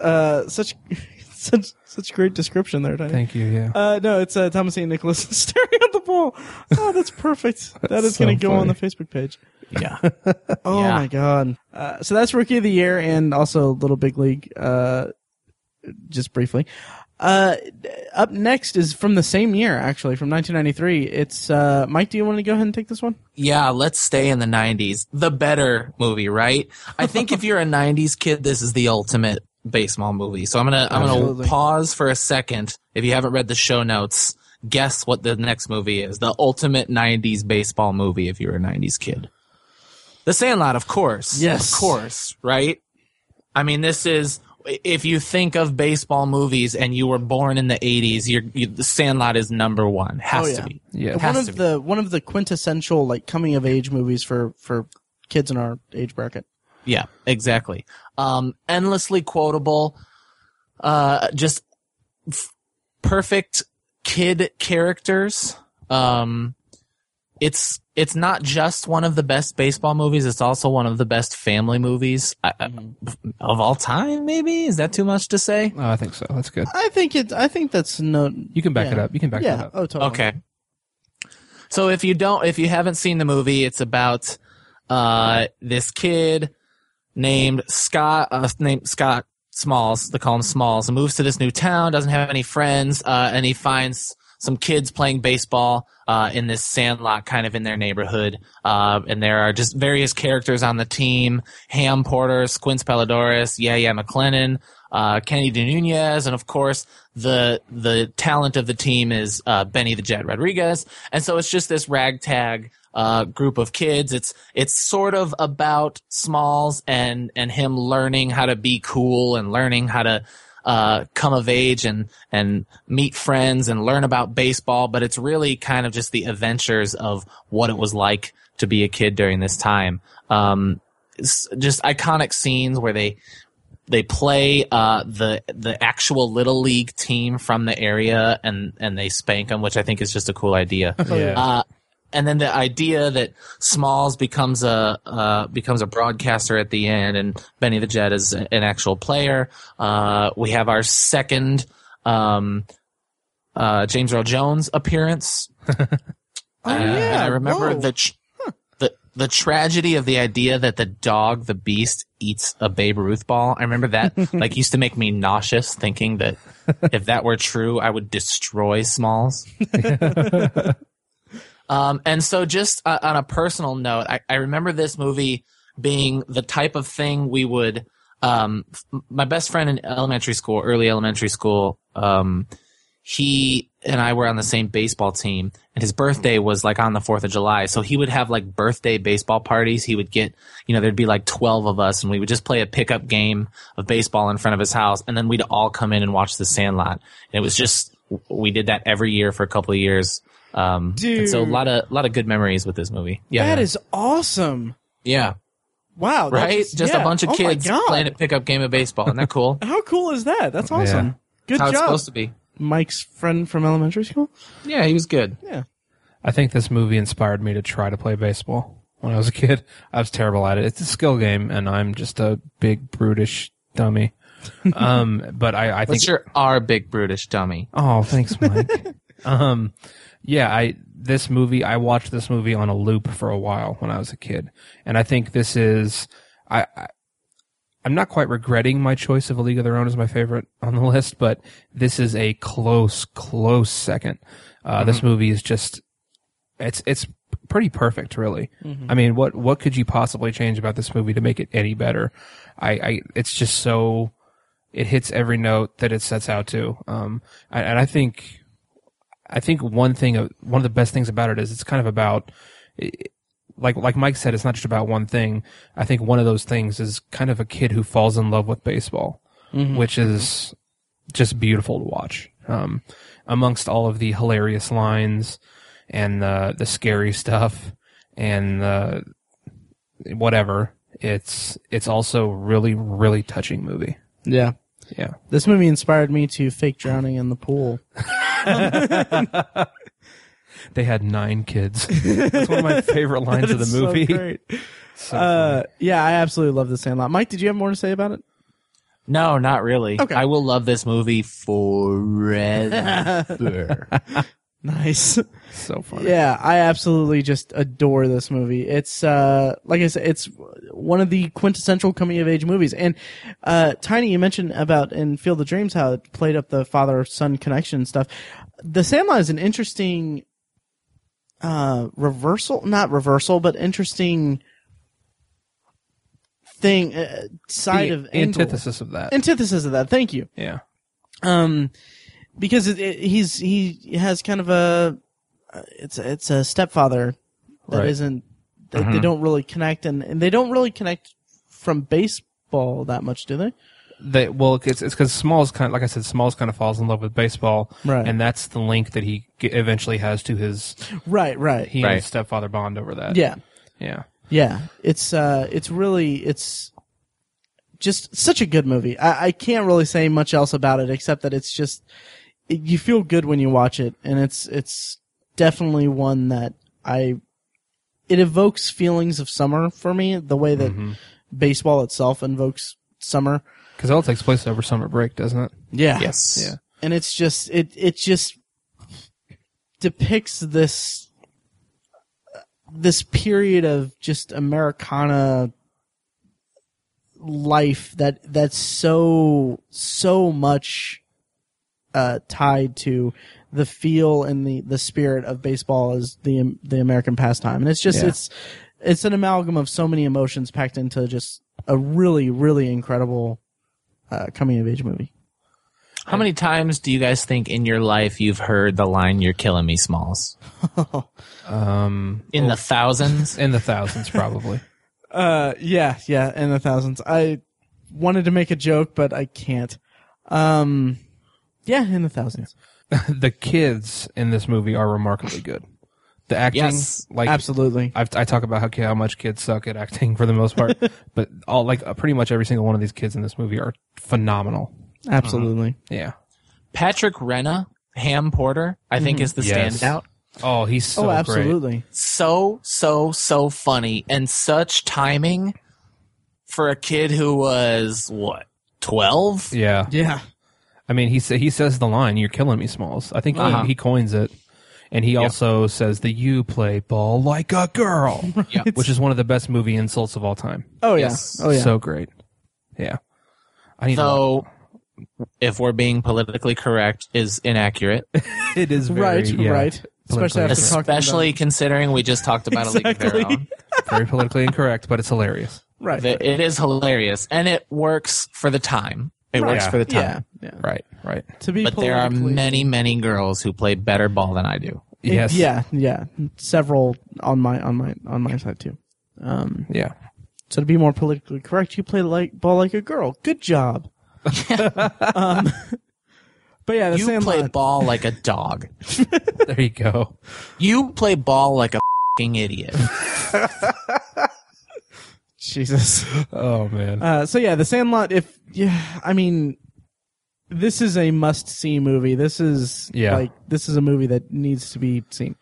uh, such, such, such great description there, Tiny. Thank you. Yeah. Uh, no, it's uh, Thomas Ian Nicholas staring at the ball. Oh, that's perfect. That is so going to go on the. Facebook page. Yeah. Oh Yeah. my god. Uh, so that's Rookie of the Year and also Little Big League. Uh, just briefly. Uh, up next is from the same year, actually, from 1993. It's uh, Mike. Do you want to go ahead and take this one? Yeah, let's stay in the 90s. The better movie, right? I think if you're a 90s kid, this is the ultimate baseball movie. So I'm to I'm gonna pause for a second. If you haven't read the show notes, guess what the next movie is. The ultimate 90s baseball movie if you're a 90s kid. The Sandlot, of course. Yes. Of course, right? I mean, this is if you think of baseball movies and you were born in the 80s, you're, you, The Sandlot is number 1. Has Oh, to be. Yeah. one of to be. the one of the quintessential like coming of age movies for for kids in our age bracket. Yeah, exactly. Um, endlessly quotable, uh, just f- perfect kid characters. Um, it's it's not just one of the best baseball movies. It's also one of the best family movies I, I- of all time. Maybe is that too much to say? Oh, I think so. That's good. I think it. I think that's no. You can back yeah. it up. You can back yeah. that up. Oh, totally. Okay. So if you don't, if you haven't seen the movie, it's about uh, this kid named Scott, uh, named Scott Smalls. They call him Smalls. Moves to this new town, doesn't have any friends, uh, and he finds some kids playing baseball uh, in this sandlot, kind of in their neighborhood. Uh, and there are just various characters on the team: Ham Porter, Squints Palledorous, Yeah Yeah McClennan, uh, Kenny De Nunez, and of course the the talent of the team is uh, Benny the Jet Rodriguez. And so it's just this ragtag uh, group of kids. It's it's sort of about Smalls and and him learning how to be cool and learning how to uh, come of age and and meet friends and learn about baseball. But it's really kind of just the adventures of what it was like to be a kid during this time. Um, just iconic scenes where they they play uh, the the actual little league team from the area and and they spank them, which I think is just a cool idea. Yeah. Uh, and then the idea that Smalls becomes a uh, becomes a broadcaster at the end, and Benny the Jet is an actual player. Uh, we have our second um, uh, James Earl Jones appearance. Oh Uh, yeah, I remember Whoa. the tr- the the tragedy of the idea that the dog, the beast, eats a Babe Ruth ball. I remember that like used to make me nauseous, thinking that if that were true, I would destroy Smalls. um, and so, just uh, on a personal note, I, I remember this movie being the type of thing we would. Um, my best friend in elementary school, early elementary school, um, he and I were on the same baseball team, and his birthday was like on the 4th of July. So he would have like birthday baseball parties. He would get, you know, there'd be like 12 of us, and we would just play a pickup game of baseball in front of his house, and then we'd all come in and watch the Sandlot. And it was just, we did that every year for a couple of years. Um, and so a lot of, a lot of good memories with this movie. Yeah. that is awesome. yeah. Wow, Right? Just yeah. a bunch of Oh my kids God. playing a pickup game of baseball. Isn't that cool? How cool is that? That's awesome. Yeah. Good How it's job, supposed to be. Mike's friend from elementary school. Yeah, he was good. Yeah. I think this movie inspired me to try to play baseball when I was a kid. I was terrible at it. It's a skill game, and I'm just a big brutish dummy. um, but I, I think What's your our big brutish dummy? Oh, thanks, Mike. um, yeah, I this movie I watched this movie on a loop for a while when I was a kid, and I think this is I. I I'm not quite regretting my choice of A League of Their Own as my favorite on the list, but this is a close, close second. Uh, This movie is just, it's, it's pretty perfect, really. I mean, what, what could you possibly change about this movie to make it any better? I, I, it's just so, it hits every note that it sets out to. Um, and, and I think, I think one thing, uh, one of the best things about it is it's kind of about, like like Mike said, it's not just about one thing. I think one of those things is kind of a kid who falls in love with baseball, mm-hmm. which is mm-hmm. just beautiful to watch. Um, amongst all of the hilarious lines and the the scary stuff and the whatever, it's it's also really really touching movie. Yeah. Yeah. This movie inspired me to fake drowning in the pool. They had nine kids. That's one of my favorite lines of the It's so movie. great. So Uh, yeah, I absolutely love The Sandlot. Mike, did you have more to say about it? No, not really. Okay. I will love this movie forever. Nice. so funny. Yeah, I absolutely just adore this movie. It's uh like I said, it's one of the quintessential coming of age movies. And uh Tiny, you mentioned about in Field of Dreams how it played up the father son connection and stuff. The Sandlot is an interesting uh reversal, not reversal, but interesting thing uh, side The of angle. antithesis of that. antithesis of that. Thank you. yeah. Um, because it, it, he's he has kind of a uh, it's it's a stepfather that Right. not they, they don't really connect and, and they don't really connect from baseball that much, do they? They, well, it's it's because Smalls kind of, like I said, Smalls kind of falls in love with baseball, Right. And that's the link that he eventually has to his Right, right. he and his stepfather bond over that. yeah, yeah. yeah. It's uh, it's really it's just such a good movie. I, I can't really say much else about it except that it's just it, you feel good when you watch it, and it's it's definitely one that I it evokes feelings of summer for me the way that mm-hmm. baseball itself invokes summer. Because it all takes place over summer break, doesn't it? Yeah. yes. Yeah. And it's just it it just depicts this this period of just Americana life that that's so so much uh tied to the feel and the the spirit of baseball as the the American pastime. And it's just Yeah. it's it's an amalgam of so many emotions packed into just a really really incredible uh, coming of age movie. How many times do you guys think in your life you've heard the line "You're killing me, Smalls"? Um, In the thousands. in the thousands, probably. Uh, yeah, yeah, in the thousands. I wanted to make a joke, but I can't. Um, yeah, in the thousands. the kids in this movie are remarkably good. The acting, Yes, like Absolutely. I've, I talk about how how much kids suck at acting for the most part, but all like uh, pretty much every single one of these kids in this movie are phenomenal. Absolutely. Yeah, Patrick Renna, Ham Porter, I think is the Yes. standout. Oh, he's so oh, great. absolutely. So, so, so funny and such timing for a kid who was, what, 12? Yeah. Yeah. I mean, he sa- he says the line, "You're killing me, Smalls." I think he- Uh-huh. he, coins it, and he also says the "You play ball like a girl," Yeah. which is one of the best movie insults of all time. Oh yeah. Yes. Oh yeah. So great. Yeah. I need to Though, if we're being politically correct, is inaccurate. watch- it is very, right. yeah, right. Especially after politically- talking Especially considering we just talked about a league of Exactly. their own. very politically incorrect, but it's hilarious. right. The- It is hilarious and it works for the time. It Right. works for the time. yeah. Yeah. Right. Right. To be But there are politically- many, many girls who play better ball than I do. It- Yes. Yeah. Yeah. Several on my on my on my side too. Um. Yeah. So to be more politically correct, you play like ball like a girl. Good job. um, but yeah, the You Sandlot. play ball like a dog. There you go. You play ball like a fing idiot. Jesus. Oh man. Uh, so yeah, the Sandlot. If yeah, I mean, this is a must-see movie. This is Yeah. like this is a movie that needs to be seen.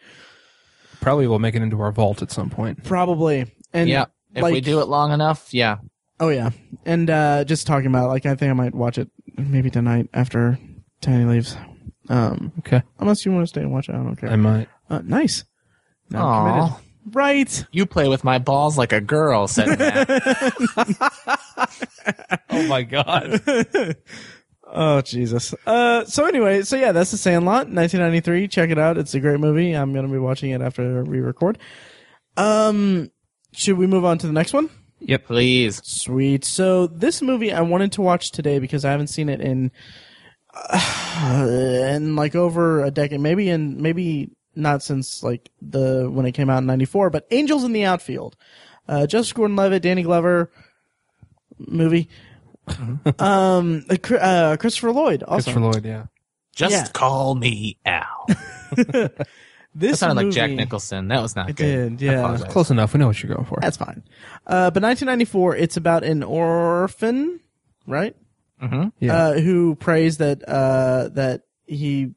Probably we'll make it into our vault at some point. Probably. And yeah. If like, we do it long enough, yeah. Oh yeah, and uh, just talking about like I think I might watch it maybe tonight after Tiny leaves. Um, Okay. unless you want to stay and watch it, I don't care. I might. Uh, nice. Now I'm Aw. committed. Right. You play with my balls like a girl, said Matt. Oh my god. Oh Jesus. Uh, so anyway, so yeah, that's the Sandlot, 1993. Check it out. It's a great movie. I'm gonna be watching it after we record. Um, should we move on to the next one? yep. Please. Sweet. So this movie I wanted to watch today because I haven't seen it in uh, in like over a decade, maybe in maybe not since like the when it came out in '94. But Angels in the Outfield, uh, Joseph Gordon-Levitt, Danny Glover movie. um, uh, uh, Christopher Lloyd also. Christopher Lloyd. Yeah. Just Yeah. call me Al. This That sounded like Jack Nicholson. That was not It good. did, yeah. I apologize. Close enough. We know what you're going for. That's fine. Uh, but 1994, it's about an orphan, right? Mhm. Yeah. Uh, who prays that uh, that he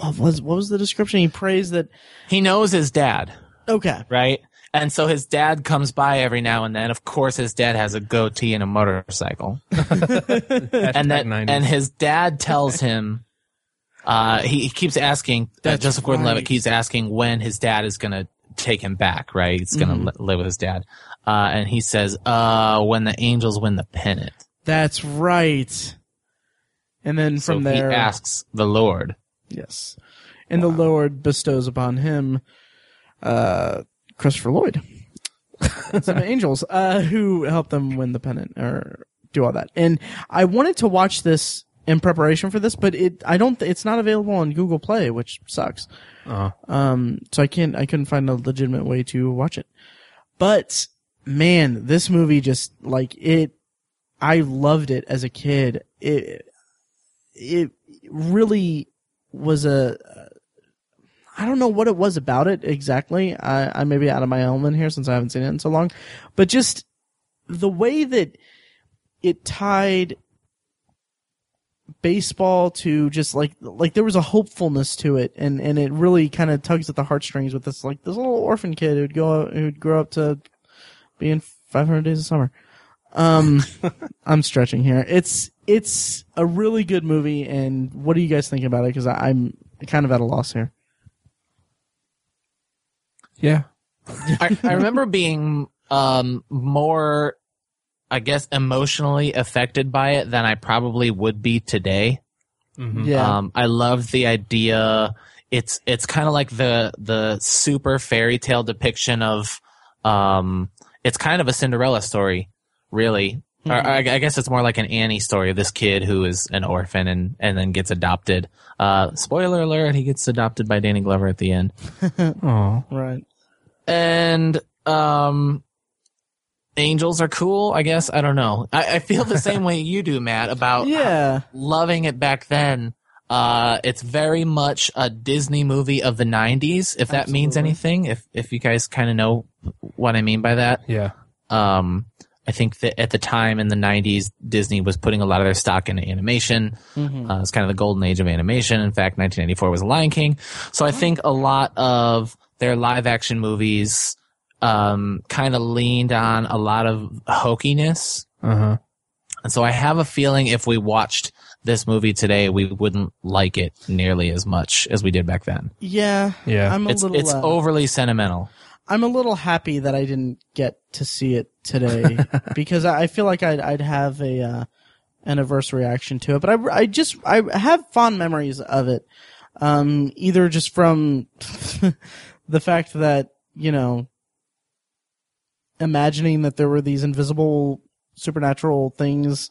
what was what was the description? He prays that He knows his dad, okay, right? And so his dad comes by every now and then. Of course, his dad has a goatee and a motorcycle. And that 90s. and his dad tells him uh he, he keeps asking uh, That's Joseph Gordon-Levitt right. keeps asking when his dad is going to take him back right he's going to Mm-hmm. li- live with his dad uh and he says uh when the angels win the pennant that's right. And then so from there, he asks the lord yes, and the Lord bestows upon him uh, Christopher Lloyd, some angels uh, who help them win the pennant or do all that. And I wanted to watch this in preparation for this, but it I don't. It's not available on Google Play, which sucks. Uh, Um, so I can't. I couldn't find a legitimate way to watch it. But man, this movie just like it. I loved it as a kid. It it really was a. I don't know what it was about it exactly. I, I may be out of my element here since I haven't seen it in so long, but just the way that it tied baseball to just like like there was a hopefulness to it and and it really kind of tugs at the heartstrings with this like this little orphan kid who'd go who'd grow up to be in 500 days of summer um i'm stretching here it's it's a really good movie and what do you guys think about it because i'm kind of at a loss here yeah. I, I remember being um more i guess emotionally affected by it than i probably would be today Mhm. yeah Um, I love the idea. It's it's kind of like the the super fairy tale depiction of. Um, it's kind of a Cinderella story, really. Or I, I guess it's more like an Annie story of this kid who is an orphan and and then gets adopted. Uh, spoiler alert: he gets adopted by Danny Glover at the end. Oh. right And um, angels are cool. I guess I don't know. I, I feel the same way you do, Matt, about yeah loving it back then. Uh, it's very much a Disney movie of the '90s, if that means anything. If if you guys kind of know what I mean by that, Yeah. um, I think that at the time in the 90s, Disney was putting a lot of their stock into animation. Mm-hmm. Uh, it's kind of the golden age of animation. In fact, 1994 was The Lion King. So I think a lot of their live action movies um, kind of leaned on a lot of hokiness. Uh huh. And so I have a feeling if we watched this movie today, we wouldn't like it nearly as much as we did back then. Yeah, Yeah. I'm a It's little. it's uh, overly sentimental. I'm a little happy that I didn't get to see it today because I feel like I'd I'd have a uh, an adverse reaction to it. But I I just I have fond memories of it, um, either just from the fact that you know imagining that there were these invisible supernatural things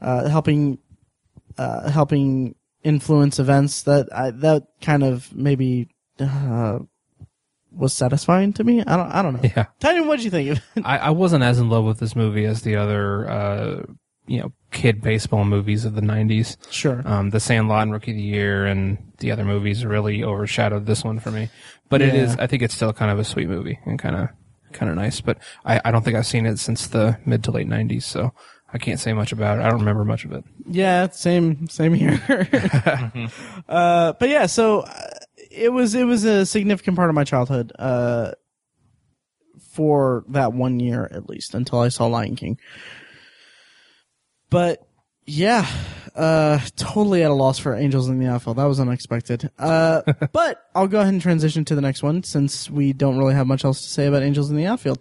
uh, helping uh, helping influence events that I, that kind of maybe uh, was satisfying to me. I don't I don't know. Yeah. Tiny, what did you think? of it? I, I wasn't as in love with this movie as the other, uh, you know, kid baseball movies of the '90s. sure. Um, the Sandlot and Rookie of the Year and the other movies really overshadowed this one for me. But it Yeah. is, I think it's still kind of a sweet movie and kind of, kind of nice. But I, I don't think I've seen it since the mid to late '90s, so I can't say much about it. I don't remember much of it. Yeah, same same here. uh, but yeah, so it was it was a significant part of my childhood uh, for that one year at least until I saw Lion King. But yeah, uh, totally at a loss for Angels in the Outfield. That was unexpected. Uh, but I'll go ahead and transition to the next one since we don't really have much else to say about Angels in the Outfield.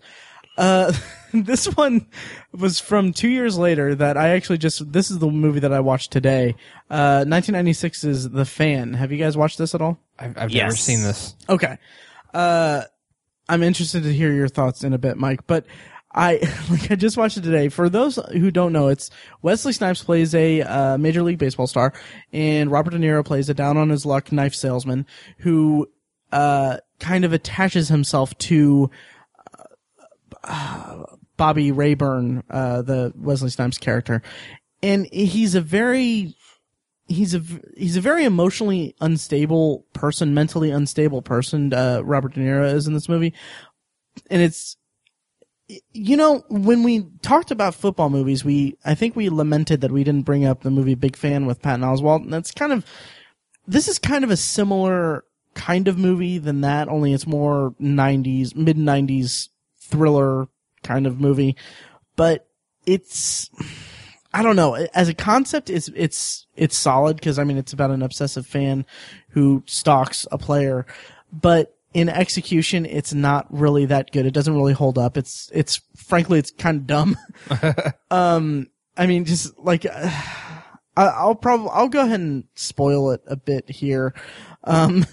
Uh, this one was from two years later that I actually just, this is the movie that I watched today. Uh, 1996 is The Fan. Have you guys watched this at all? I've, I've never Yes. seen this. Okay. Uh, I'm interested to hear your thoughts in a bit, Mike, but I, like, I just watched it today. For those who don't know, it's Wesley Snipes plays a, uh, Major League Baseball star and Robert De Niro plays a down on his luck knife salesman who, uh, kind of attaches himself to, uh, Bobby Rayburn, uh, the Wesley Snipes character. And he's a very, he's a he's a very emotionally unstable person, mentally unstable person. Uh, Robert De Niro is in this movie, and it's you know when we talked about football movies, we I think we lamented that we didn't bring up the movie Big Fan with Patton Oswalt, and that's kind of this is kind of a similar kind of movie than that. Only it's more '90s, mid '90s thriller kind of movie, but it's. I don't know. As a concept, it's it's it's solid because I mean it's about an obsessive fan who stalks a player, but in execution, it's not really that good. It doesn't really hold up. It's it's frankly it's kind of dumb. um, I mean, just like uh, I, I'll probably I'll go ahead and spoil it a bit here. Um,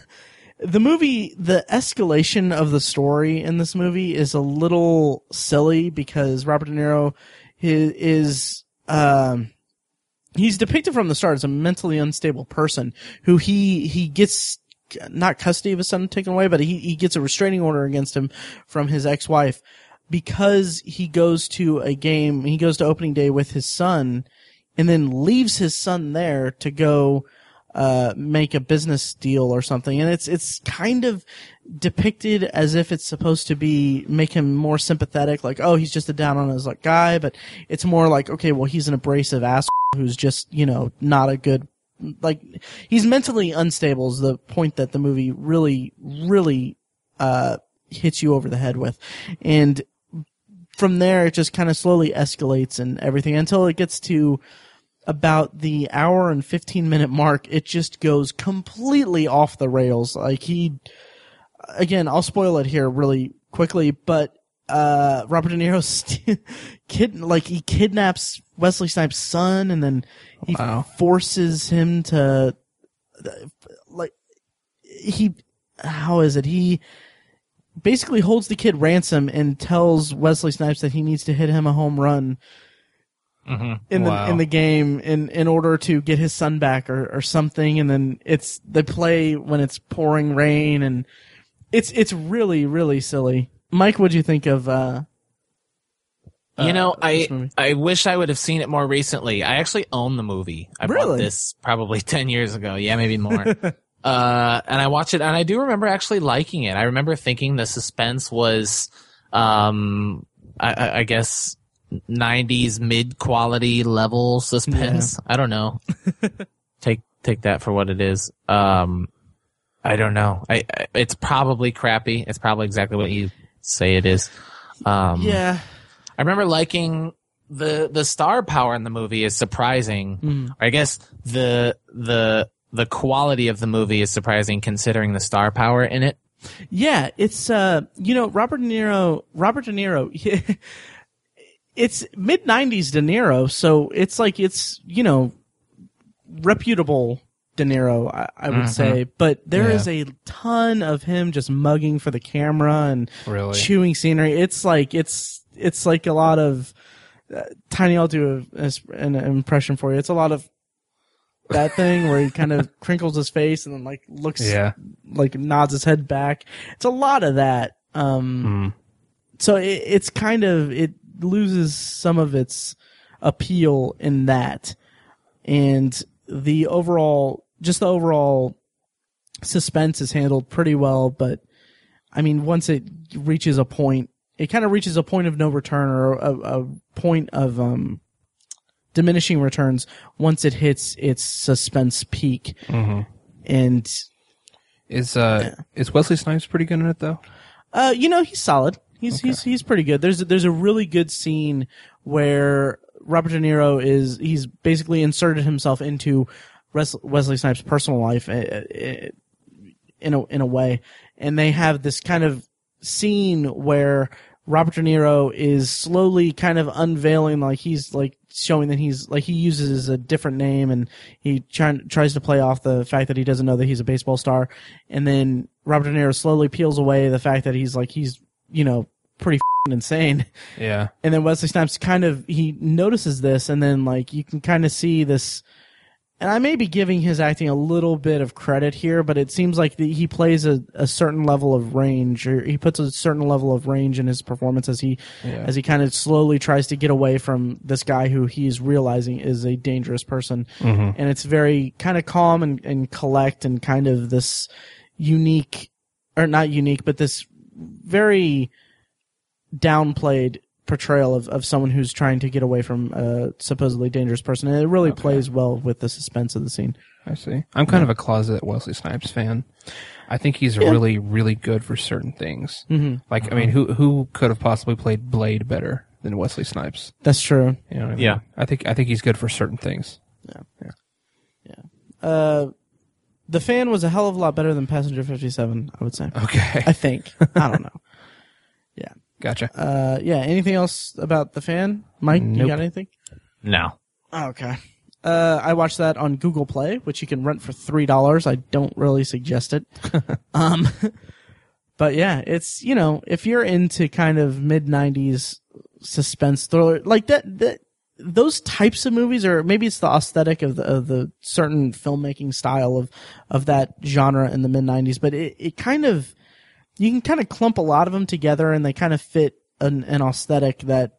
the movie, the escalation of the story in this movie is a little silly because Robert De Niro is, is um, he's depicted from the start as a mentally unstable person who he he gets not custody of his son taken away, but he he gets a restraining order against him from his ex-wife because he goes to a game. He goes to opening day with his son, and then leaves his son there to go uh, make a business deal or something. And it's it's kind of depicted as if it's supposed to be make him more sympathetic, like oh he's just a down on his luck guy, but it's more like okay well he's an abrasive ass who's just you know not a good like he's mentally unstable is the point that the movie really really uh hits you over the head with and from there it just kind of slowly escalates and everything until it gets to about the hour and 15 minute mark it just goes completely off the rails like he again i'll spoil it here really quickly but uh robert de niro st- kid like he kidnaps wesley snipes son and then he Wow. forces him to like he how is it he basically holds the kid ransom and tells wesley snipes that he needs to hit him a home run Mm-hmm. in the Wow. in the game in in order to get his son back or or something and then it's they play when it's pouring rain and it's it's really really silly mike what do you think of uh You know, uh, I? I wish I would have seen it more recently. I actually own the movie. I bought this probably ten years ago. Yeah, maybe more. uh, and I watched it, and I do remember actually liking it. I remember thinking the suspense was, um, I, I guess '90s mid quality level suspense. I don't know. take take that for what it is. Um, I don't know. I, I it's probably crappy. It's probably exactly what you say it is. Um, Yeah. I remember liking the the star power in the movie is surprising. Mm. I guess the the the quality of the movie is surprising considering the star power in it. Yeah, it's uh, you know, Robert De Niro. Robert De Niro. it's mid '90s De Niro, so it's like it's you know, reputable De Niro, I, I would say. But there Yeah. is a ton of him just mugging for the camera and Really? chewing scenery. It's like it's it's like a lot of uh, Tiny. I'll do a, an impression for you. It's a lot of that thing where he kind of crinkles his face and then like looks Yeah. like nods his head back. It's a lot of that. Um, so it, it's kind of it loses some of its appeal in that, and the overall, just the overall suspense is handled pretty well. But I mean, once it reaches a point, it kind of reaches a point of no return or a, a point of um diminishing returns once it hits its suspense peak. And Is uh is Wesley Snipes pretty good in it though? Uh, you know, he's solid. He's he's he's pretty good. There's there's a really good scene where Robert De Niro is he's basically inserted himself into Wesley Snipes' personal life uh, uh, in a in a way, and they have this kind of scene where Robert De Niro is slowly kind of unveiling, like he's like showing that he's like he uses a different name and he try, tries to play off the fact that he doesn't know that he's a baseball star, and then Robert De Niro slowly peels away the fact that he's like he's you know pretty insane, Yeah. and then Wesley Snipes kind of he notices this, and then like you can kind of see this. And I may be giving his acting a little bit of credit here, but it seems like the, he plays a, a certain level of range, or he puts a certain level of range in his performance as he Yeah. as he kind of slowly tries to get away from this guy who he's realizing is a dangerous person. Mm-hmm. And it's very kind of calm and, and collect and kind of this unique, or not unique, but this very downplayed portrayal of, of someone who's trying to get away from a supposedly dangerous person. And it really plays well with the suspense of the scene. I see. I'm kind of a closet Wesley Snipes fan. I think he's really, really good for certain things. Mm-hmm. Like, I mean, who who could have possibly played Blade better than Wesley Snipes? That's true. You know I mean? Yeah. I think I think he's good for certain things. Yeah, yeah, yeah. Uh, the fan was a hell of a lot better than Passenger 57, I would say. Okay, I think. I don't know. Gotcha. Uh, yeah. Anything else about the fan, Mike? You Nope. got anything? No. Oh, okay. Uh, I watched that on Google Play, which you can rent for three dollars. I don't really suggest it. um, but yeah, it's you know if you're into kind of mid '90s suspense thriller like that, that those types of movies, or maybe it's the aesthetic of the of the certain filmmaking style of of that genre in the mid '90s. But it it kind of you can kind of clump a lot of them together, and they kind of fit an, an aesthetic that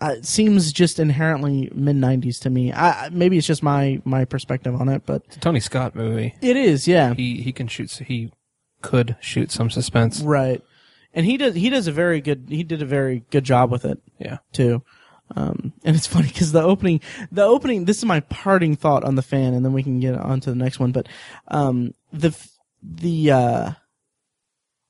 uh, seems just inherently mid '90s to me. I, maybe it's just my my perspective on it, but It's a Tony Scott movie. it is, yeah, He he can shoot. He could shoot some suspense. right. And he does he does a very good he did a very good job with it Yeah. too. Um, and it's funny because the opening, the opening. This is my parting thought on the fan, and then we can get on to the next one. But um, the the uh,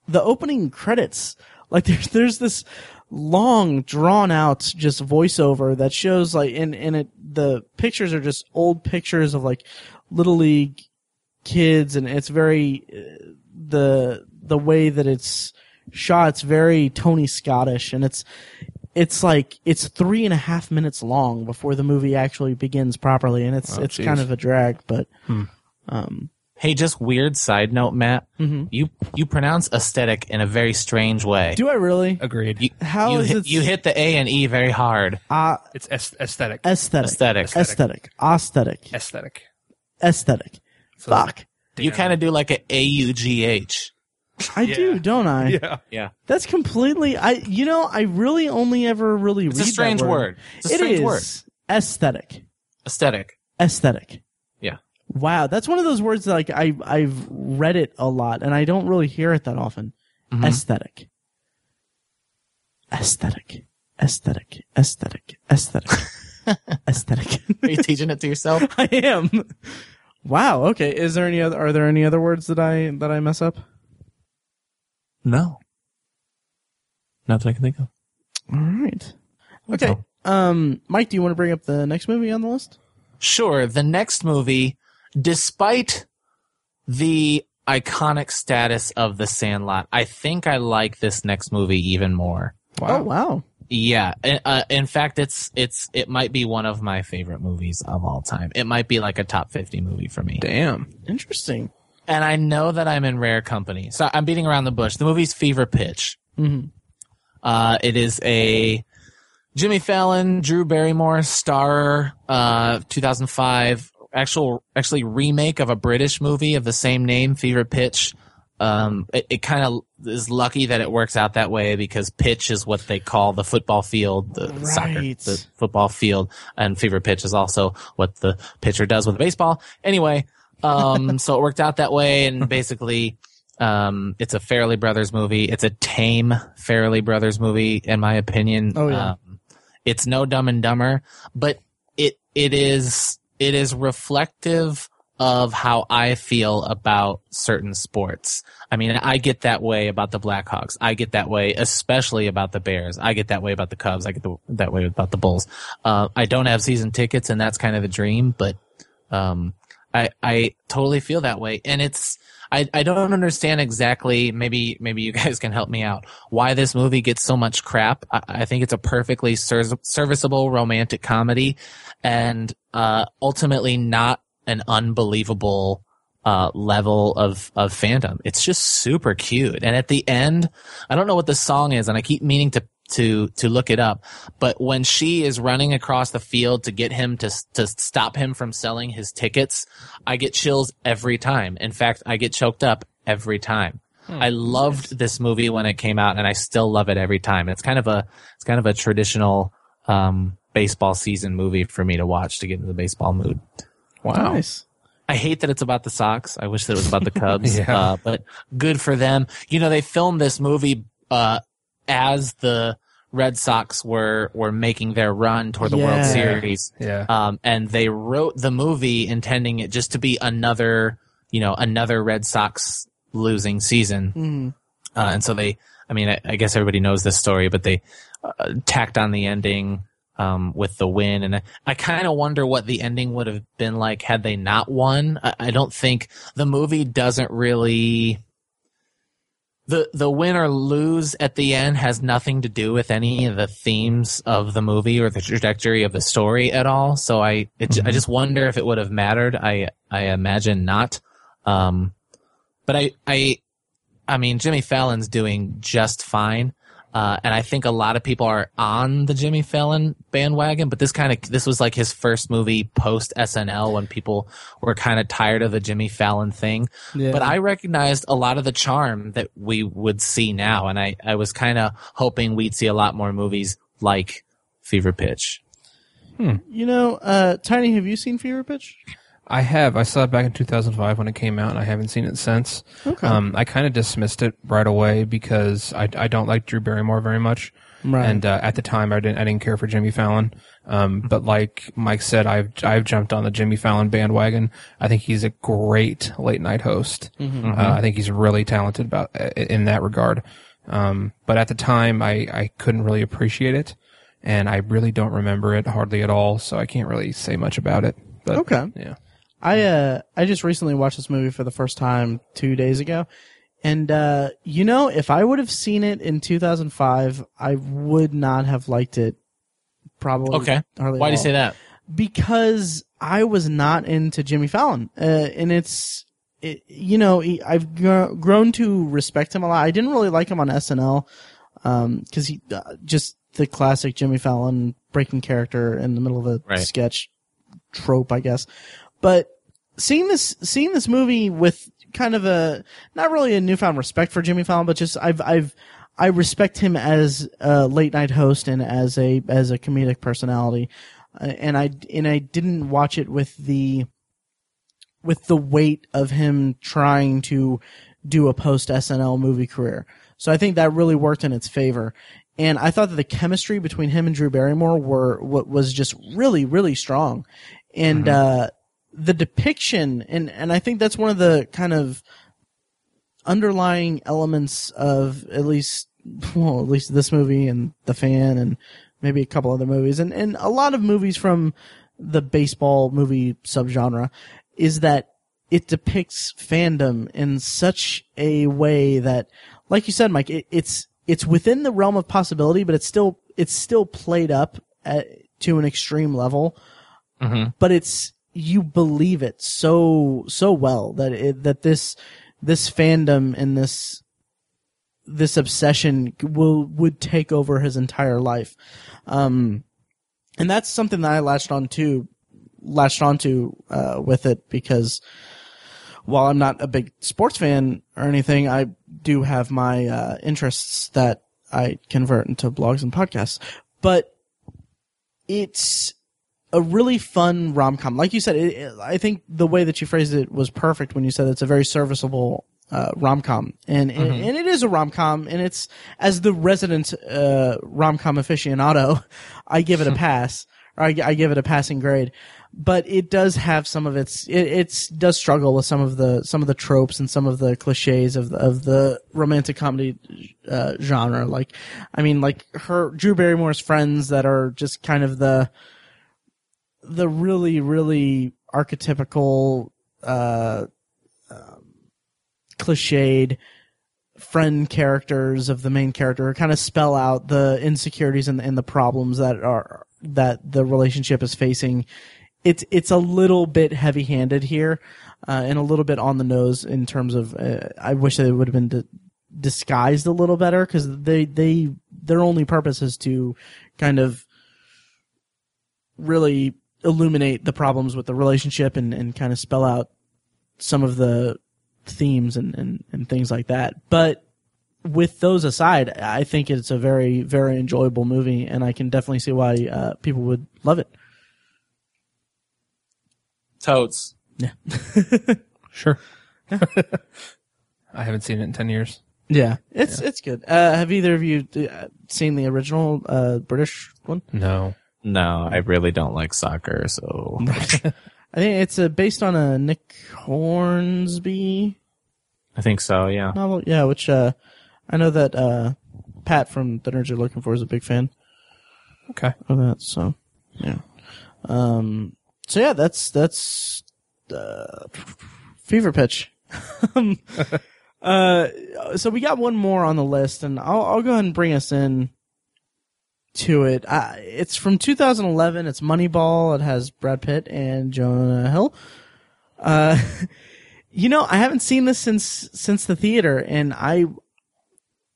the opening credits, like there's there's this long drawn out just voiceover that shows like and and it the pictures are just old pictures of like little league kids and it's very uh, the the way that it's shot it's very tony scottish and it's it's like it's three and a half minutes long before the movie actually begins properly and it's Oh, it's jeez. kind of a drag but Hey, just weird side note, Matt. You you pronounce aesthetic in a very strange way. do i really Agreed. You, How you is hit, it- you hit the A and E very hard. uh it's aes- aesthetic. aesthetic Aesthetic. aesthetic aesthetic aesthetic. aesthetic fuck You kind of do like a A U G H. i do don't i Yeah. Yeah. that's completely i you know i really only ever really It's read a that strange word. word. It's a It strange is word. aesthetic Aesthetic. aesthetic Yeah. Wow, that's one of those words that like I I've read it a lot and I don't really hear it that often. Mm-hmm. Aesthetic. Aesthetic. aesthetic, aesthetic, aesthetic, aesthetic. Are you teaching it to yourself? I am. Wow. Okay. Is there any other? Are there any other words that I that I mess up? No. Not that I can think of. All right. Okay. No. Um, Mike, do you want to bring up the next movie on the list? Sure. The next movie, despite the iconic status of The Sandlot, I think I like this next movie even more. Wow. Oh wow. Yeah, uh, in fact, it's it's it might be one of my favorite movies of all time. It might be like a top fifty movie for me. Damn. Interesting. And I know that I'm in rare company, so I'm beating around the bush. The movie's Fever Pitch. Mhm. Uh, it is a Jimmy Fallon, Drew Barrymore star, uh, 2005 actual actually remake of a British movie of the same name, Fever Pitch. Um, it, it kind of is lucky that it works out that way because pitch is what they call the football field, the soccer, Right. the football field, and fever pitch is also what the pitcher does with a baseball. Anyway, um, so it worked out that way, and basically, um, it's a Farrelly Brothers movie. It's a tame Farrelly Brothers movie, in my opinion. Oh, yeah. Um, it's no Dumb and Dumber, but it it is it is reflective of how I feel about certain sports. I mean, I get that way about the Blackhawks. I get that way, especially about the Bears. I get that way about the Cubs. I get the, that way about the Bulls. Uh, I don't have season tickets, and that's kind of the dream. But um, I I totally feel that way, and it's I I don't understand exactly. Maybe maybe you guys can help me out. Why this movie gets so much crap? I, I think it's a perfectly ser- serviceable romantic comedy, and uh, ultimately not an unbelievable uh, level of of fandom. It's just super cute. And at the end, I don't know what the song is, and I keep meaning to to to look it up. But when she is running across the field to get him to to stop him from selling his tickets, I get chills every time. In fact, I get choked up every time. I loved this movie when it came out, and I still love it every time. It's kind of a it's kind of a traditional um, baseball season movie for me to watch to get into the baseball mood. Wow. Nice. I hate that it's about the Sox. I wish that it was about the Cubs. Yeah. uh, but good for them. You know, they filmed this movie uh, as the Red Sox were were making their run toward the World Series. Yeah. Um, and they wrote the movie intending it just to be another, you know, another Red Sox losing season. Mhm. Uh, and so they, I mean, I, I guess everybody knows this story, but they uh, tacked on the ending um, with the win. And I, I kind of wonder what the ending would have been like had they not won. I, I don't think the movie doesn't really. The, the win or lose at the end has nothing to do with any of the themes of the movie or the trajectory of the story at all. So I, it, I just wonder if it would have mattered. I, I imagine not. Um, but I, I, I mean, Jimmy Fallon's doing just fine. Uh, and I think a lot of people are on the Jimmy Fallon bandwagon, but this kind of, this was like his first movie post SNL when people were kind of tired of the Jimmy Fallon thing. Yeah. But I recognized a lot of the charm that we would see now. And I, I was kind of hoping we'd see a lot more movies like Fever Pitch. You know, uh, Tiny, have you seen Fever Pitch? I have. I saw it back in 2005 when it came out, and I haven't seen it since. Okay. Um, I kind of dismissed it right away because I, I don't like Drew Barrymore very much. Right. And uh, at the time, I didn't I didn't care for Jimmy Fallon. Um, but like Mike said, I've I've jumped on the Jimmy Fallon bandwagon. I think he's a great late night host. Uh, I think he's really talented about in that regard. Um, but at the time, I I couldn't really appreciate it, and I really don't remember it hardly at all. So I can't really say much about it. But Okay. yeah. I uh I just recently watched this movie for the first time two days ago, and uh you know if I would have seen it in 2005, I would not have liked it. Probably. Okay. Why do you say that? Because I was not into Jimmy Fallon, uh, and it's. It, you know, he, I've gr- grown to respect him a lot. I didn't really like him on SNL because he uh, just the classic Jimmy Fallon breaking character in the middle of a Right. sketch trope, I guess. But seeing this seeing this movie with kind of a not really a newfound respect for Jimmy Fallon, but just I've I've I respect him as a late night host and as a as a comedic personality, uh, and I and I didn't watch it with the with the weight of him trying to do a post SNL movie career. So I think that really worked in its favor. And I thought that the chemistry between him and Drew Barrymore were what was just really, really strong. And uh, the depiction, and and I think that's one of the kind of underlying elements of at least well, at least this movie and The Fan and maybe a couple other movies and, and a lot of movies from the baseball movie subgenre is that it depicts fandom in such a way that, like you said, Mike, it, it's it's within the realm of possibility, but it's still it's still played up at, to an extreme level. Mm-hmm. But it's you believe it so so well that it, that this this fandom and this this obsession will would take over his entire life. Um, and that's something that I latched on to, latched onto uh, with it because while I'm not a big sports fan or anything, I do have my uh, interests that I convert into blogs and podcasts. But it's a really fun rom com. Like you said, it, it- I think the way that you phrased it was perfect when you said it's a very serviceable uh, rom com, and and- and it is a rom com, and it's as the resident uh, rom com aficionado, I give it a pass, or I, I give it a passing grade. But it does have some of its. It it's, does struggle with some of the some of the tropes and some of the cliches of the, of the romantic comedy uh, genre. Like, I mean, like her Drew Barrymore's friends that are just kind of the the really really archetypical uh, um, cliched friend characters of the main character kind of spell out the insecurities and, and the problems that are that the relationship is facing. It's it's a little bit heavy handed here uh, and a little bit on the nose in terms of uh, I wish they would have been di- disguised a little better because they they their only purpose is to kind of really illuminate the problems with the relationship and, and kind of spell out some of the themes and, and, and things like that. But with those aside, I think it's a very, very enjoyable movie, and I can definitely see why uh, people would love it. Totes. Yeah. sure. I haven't seen it in 10 years. Yeah, it's it's good. Uh, have either of you uh, seen the original uh, British one? No. No, I really don't like soccer, so I think it's uh, based on a Nick Hornby I think so. Yeah. novel. Yeah, which uh, I know that uh, Pat from the Nerds You're Looking For is a big fan. Okay. of that. So yeah. Um. So yeah, that's that's uh, fever pitch. um, uh. So we got one more on the list, and I'll I'll go ahead and bring us in to it. Uh, it's from 2011. It's Moneyball. It has Brad Pitt and Jonah Hill. Uh. You know, I haven't seen this since since the theater, and I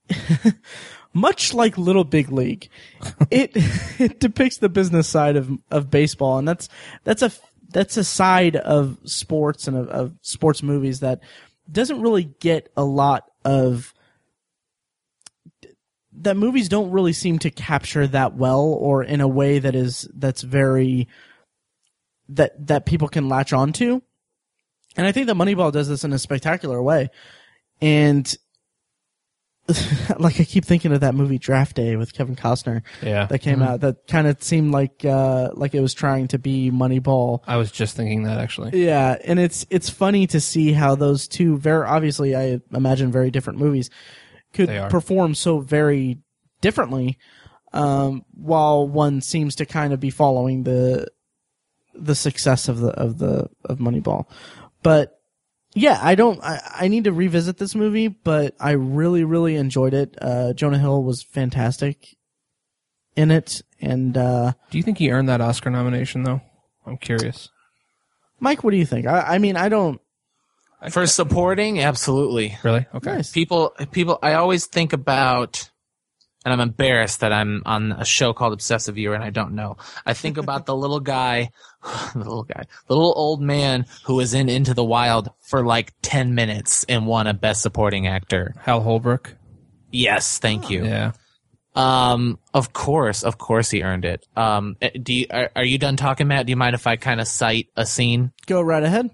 much like Little Big League, it it depicts the business side of of baseball, and that's that's a that's a side of sports and of, of sports movies that doesn't really get a lot of that movies don't really seem to capture that well or in a way that is that's very that that people can latch onto. And I think that Moneyball does this in a spectacular way. And like I keep thinking of that movie Draft Day with Kevin Costner Yeah. that came out that kind of seemed like uh like it was trying to be Moneyball. I was just thinking that actually. Yeah, and it's it's funny to see how those two very obviously I imagine very different movies could perform so very differently um while one seems to kind of be following the the success of the of the of Moneyball. But yeah, I don't. I, I need to revisit this movie, but I really, really enjoyed it. Uh, Jonah Hill was fantastic in it, and uh, Do you think he earned that Oscar nomination though? I'm curious. Mike, what do you think? I, I mean, I don't. For supporting, absolutely. Really? Okay. Nice. People, people. I always think about, and I'm embarrassed that I'm on a show called Obsessive Viewer and I don't know. I think about the little guy, the little guy, the little old man who was in Into the Wild for like ten minutes and won a Best Supporting Actor. Hal Holbrook. Yes, thank you. Yeah. Um, of course, of course, he earned it. Um, eh, do you, are, are you done talking, Matt? Do you mind if I kind of cite a scene? Go right ahead.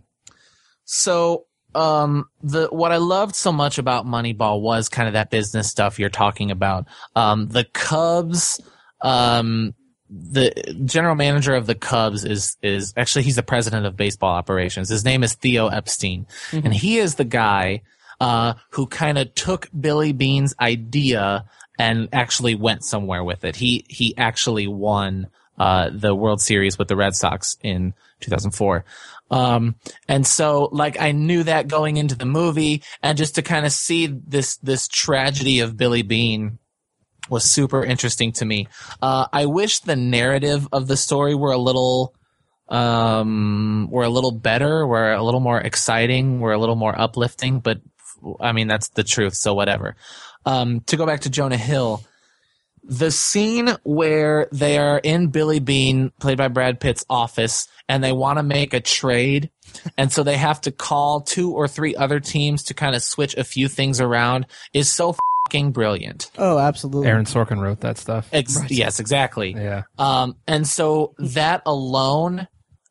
So um the what I loved so much about Moneyball was kind of that business stuff you're talking about. Um the Cubs um the general manager of the Cubs is is actually he's the president of baseball operations. His name is Theo Epstein, Mm-hmm. and he is the guy uh, who kind of took Billy Beane's idea and actually went somewhere with it. He he actually won uh, the World Series with the Red Sox in 2004. Um, and so like I knew that going into the movie and just to kind of see this this tragedy of Billy Beane was super interesting to me. Uh, I wish the narrative of the story were a little, um, were a little better, were a little more exciting, were a little more uplifting. But I mean, that's the truth. So whatever. Um, to go back to Jonah Hill, the scene where they are in Billy Beane, played by Brad Pitt's office, and they want to make a trade. And so they have to call two or three other teams to kind of switch a few things around is so fucking brilliant. Oh, absolutely. Aaron Sorkin wrote that stuff. Ex- Yes, exactly. Yeah. Um, and so that alone,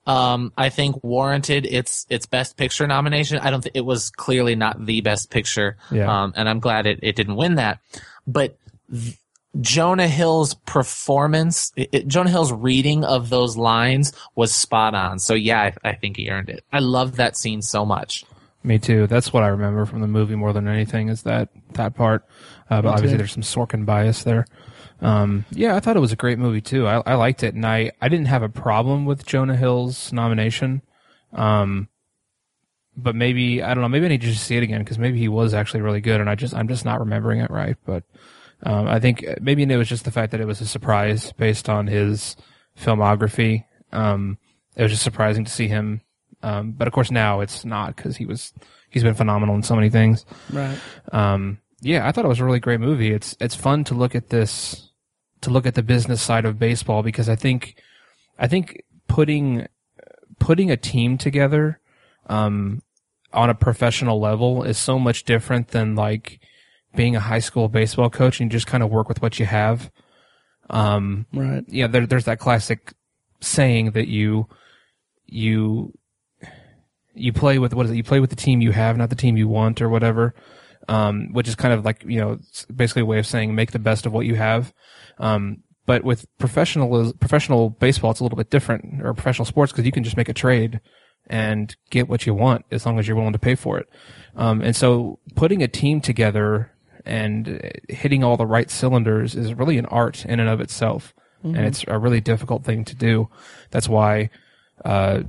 um, I think warranted its its best picture nomination. I don't think it was clearly not the best picture. Yeah. Um, and I'm glad it, it didn't win that. But th- Jonah Hill's performance, it, it- Jonah Hill's reading of those lines was spot on. So yeah, I, I think he earned it. I love that scene so much. Me too. That's what I remember from the movie more than anything is that that part. Uh, but obviously, there's some Sorkin bias there. Um, yeah, I thought it was a great movie too. I, I liked it, and I, I didn't have a problem with Jonah Hill's nomination. Um, but maybe I don't know. Maybe I need to just see it again because maybe he was actually really good, and I just I'm just not remembering it right. But um, I think maybe it was just the fact that it was a surprise based on his filmography. Um, it was just surprising to see him. Um, but of course now it's not because he was he's been phenomenal in so many things. Right. Um, yeah, I thought it was a really great movie. It's it's fun to look at this to look at the business side of baseball because I think I think putting putting a team together um, on a professional level is so much different than like being a high school baseball coach and you just kind of work with what you have. Um, Right. yeah, there, there's that classic saying that you you you play with what is it? You play with the team you have, not the team you want, or whatever. Um, which is kind of like you know basically a way of saying make the best of what you have. Um, but with professional professional baseball, it's a little bit different, or professional sports, because you can just make a trade and get what you want as long as you're willing to pay for it. Um, and so putting a team together and uh, hitting all the right cylinders is really an art in and of itself. And it's a really difficult thing to do. That's why, uh,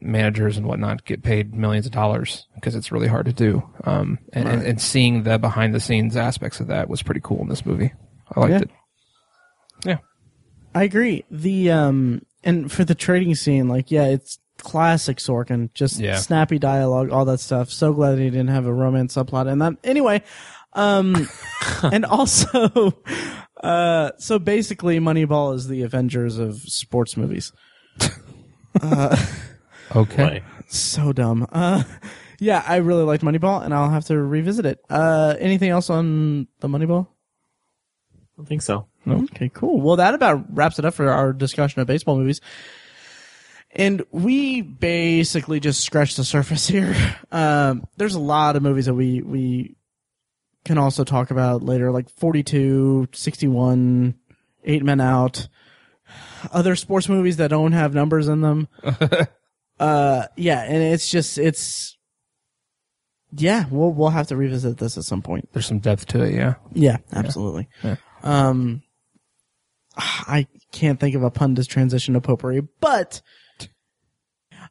managers and whatnot get paid millions of dollars because it's really hard to do. Um, and, and, and seeing the behind the scenes aspects of that was pretty cool in this movie. I liked Yeah. it. Yeah. I agree. The um and for the trading scene, like yeah, it's classic Sorkin, just Yeah. snappy dialogue, all that stuff. So glad he didn't have a romance subplot and that. Anyway, um, and also, uh, so basically, Moneyball is the Avengers of sports movies. Okay. So dumb. Uh, yeah, I really liked Moneyball, and I'll have to revisit it. Uh, anything else on the Moneyball? I don't think so. Okay, cool. Well, that about wraps it up for our discussion of baseball movies. And we basically just scratched the surface here. Um, there's a lot of movies that we, we can also talk about later, like 42, 61, Eight Men Out, other sports movies that don't have numbers in them. uh, yeah, and it's just, it's, yeah, we'll, we'll have to revisit this at some point. There's some depth to it. Yeah. Yeah, absolutely. Yeah. Um, I can't think of a pun to transition to potpourri, but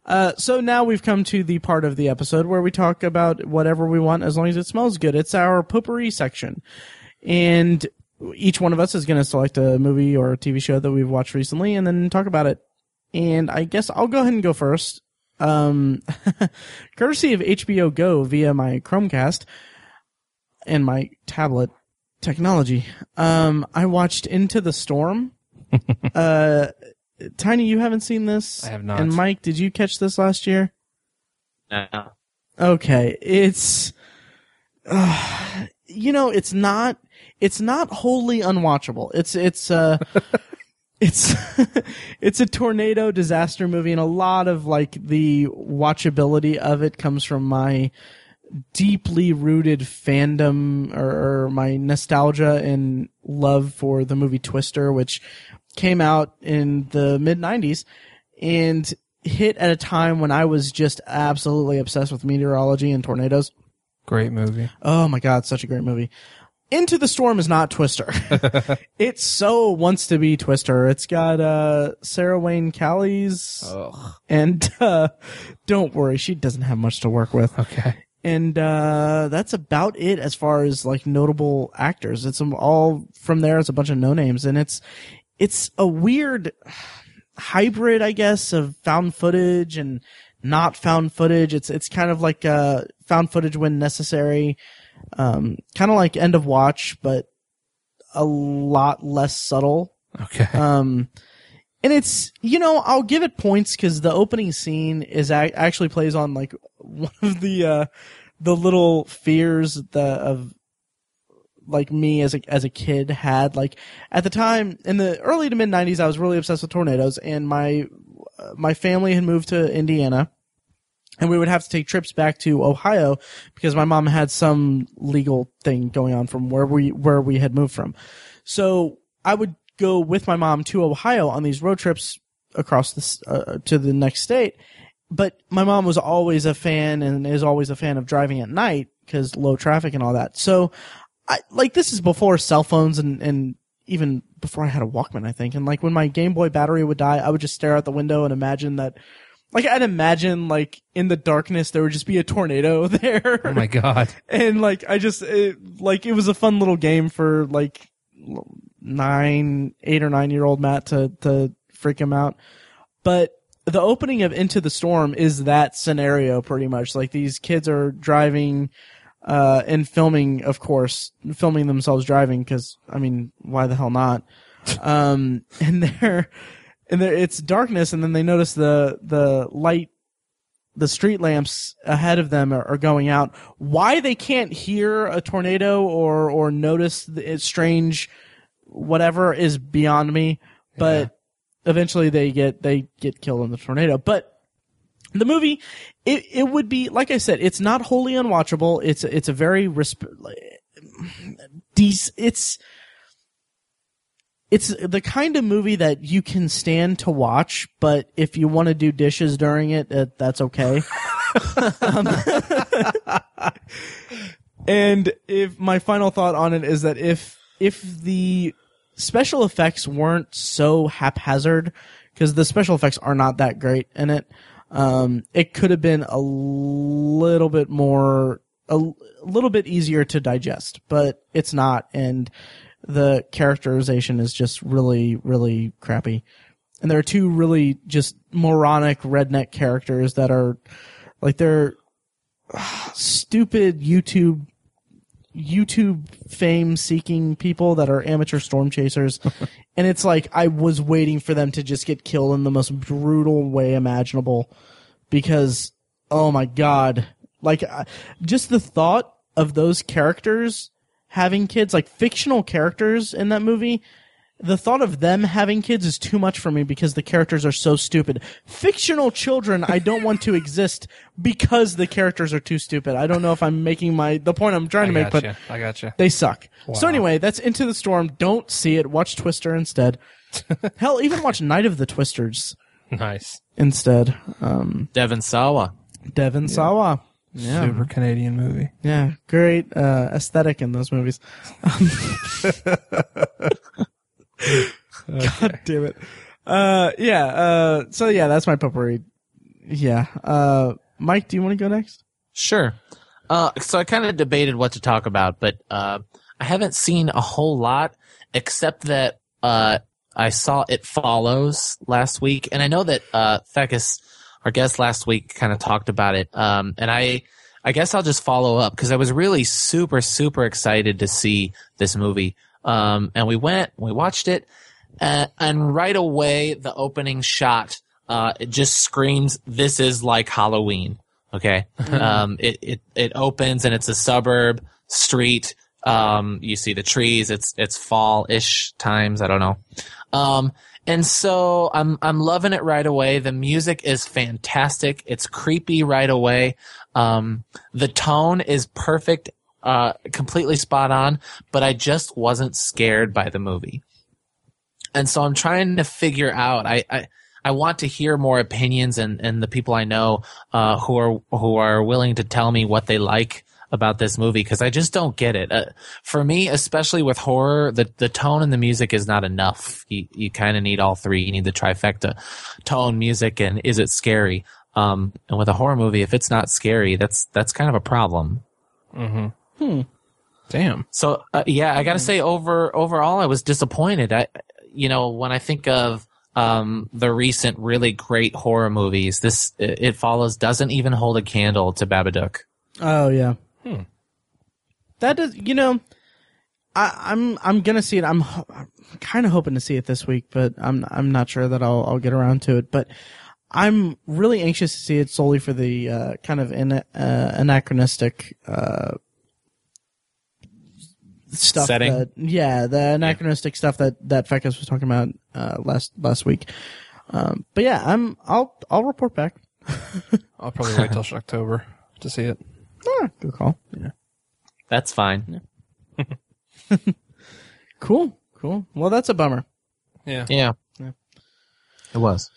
uh, so now we've come to the part of the episode where we talk about whatever we want as long as it smells good. It's our potpourri section, and each one of us is going to select a movie or a TV show that we've watched recently and then talk about it. And I guess I'll go ahead and go first. Um, courtesy of HBO Go via my Chromecast and my tablet technology. Um, I watched Into the Storm. uh, Tiny, you haven't seen this? I have not. And Mike, did you catch this last year? No. Okay, it's uh, you know, it's not it's not wholly unwatchable. It's it's uh it's it's a tornado disaster movie and a lot of like the watchability of it comes from my deeply rooted fandom or, or my nostalgia and love for the movie Twister, which came out in the mid 90s and hit at a time when I was just absolutely obsessed with meteorology and tornadoes. Great movie. Oh my god, such a great movie. Into the Storm is not Twister. it so wants to be Twister. It's got uh, Sarah Wayne Callies, and uh, don't worry, she doesn't have much to work with. Okay. And uh, that's about it as far as like notable actors. It's all from there. It's a bunch of no names, and it's it's a weird hybrid, I guess, of found footage and not found footage. It's it's kind of like uh, found footage when necessary, um, kind of like End of Watch, but a lot less subtle. Okay. Um, and it's you know I'll give it points because the opening scene is actually plays on like one of the uh, the little fears the of like me as a as a kid had like at the time in the early to mid 90s I was really obsessed with tornadoes and my uh, my family had moved to Indiana and we would have to take trips back to Ohio because my mom had some legal thing going on from where we where we had moved from. So I would go with my mom to Ohio on these road trips across this uh, to the next state. But my mom was always a fan and is always a fan of driving at night because low traffic and all that. So I like this is before cell phones and and even before I had a Walkman, I think. And like when my Game Boy battery would die, I would just stare out the window and imagine that like I'd imagine like in the darkness there would just be a tornado there. oh my god. and like I just it, like it was a fun little game for like nine, eight or nine year old Matt to to freak him out. But the opening of Into the Storm is that scenario pretty much. Like these kids are driving uh, and filming, of course, filming themselves driving because I mean, why the hell not? um, and they're and they're, it's darkness, and then they notice the the light the street lamps ahead of them are, are going out. Why they can't hear a tornado or or notice the it's strange whatever is beyond me. But eventually they get they get killed in the tornado. But the movie, it it would be like I said, it's not wholly unwatchable. It's it's a very resp- it's it's the kind of movie that you can stand to watch, but if you want to do dishes during it, uh, that's okay. Um, and if my final thought on it is that if if the special effects weren't so haphazard, because the special effects are not that great in it, um, it could have been a little bit more, a little bit easier to digest, but it's not, and the characterization is just really, really crappy. And there are two really just moronic redneck characters that are like they're stupid YouTube YouTube fame seeking people that are amateur storm chasers. and it's like I was waiting for them to just get killed in the most brutal way imaginable because oh my god. Like just the thought of those characters having kids, like fictional characters in that movie, the thought of them having kids is too much for me because the characters are so stupid. Fictional children, I don't want to exist because the characters are too stupid. I don't know if I'm making my the point I'm trying I to make, gotcha. but I gotcha. they suck. So anyway, that's Into the Storm. Don't see it. Watch Twister instead. Hell, even watch Night of the Twisters Nice. instead. Um, Devon Sawa. Devon Sawa. Yeah, Super Canadian movie. yeah, great uh, aesthetic in those movies. God damn it. Uh, yeah. Uh, so yeah, that's my potpourri. Yeah. Uh, Mike, do you want to go next? Sure. Uh, so I kind of debated what to talk about, but uh, I haven't seen a whole lot except that uh, I saw It Follows last week, and I know that uh, our guest last week, kind of talked about it. Um, and I, I guess I'll just follow up because I was really super, super excited to see this movie. Um, and we went, we watched it, uh, and right away the opening shot, uh, it just screams, "This is like Halloween." Okay. Um, it, it, it opens and it's a suburb street Um, you see the trees. It's it's fall-ish times. I don't know. Um, and so I'm I'm loving it right away. The music is fantastic. It's creepy right away. Um, the tone is perfect, uh, completely spot on. But I just wasn't scared by the movie, and so I'm trying to figure out. I. I I want to hear more opinions and, and the people I know uh, who are who are willing to tell me what they like about this movie because I just don't get it. Uh, for me, especially with horror, the the tone and the music is not enough. You you kind of need all three. You need the trifecta: tone, music, and is it scary? Um, and with a horror movie, if it's not scary, that's that's kind of a problem. Damn. So uh, yeah, I got to say over overall, I was disappointed. I, you know, when I think of um, the recent really great horror movies, this it, it follows doesn't even hold a candle to Babadook. Oh yeah. Hmm. does. you know, I, I'm I'm gonna see it. I'm, I'm kind of hoping to see it this week, but I'm I'm not sure that I'll I'll get around to it. But I'm really anxious to see it solely for the uh, kind of in, uh, anachronistic uh, stuff. Setting? That, yeah, the anachronistic stuff that that Fekas was talking about uh, last last week. Um, but yeah, I'm I'll I'll report back. I'll probably wait till October to see it. Ah, good call. Yeah, That's fine. Cool, cool. Well, that's a bummer. Yeah. Yeah. Yeah. It was.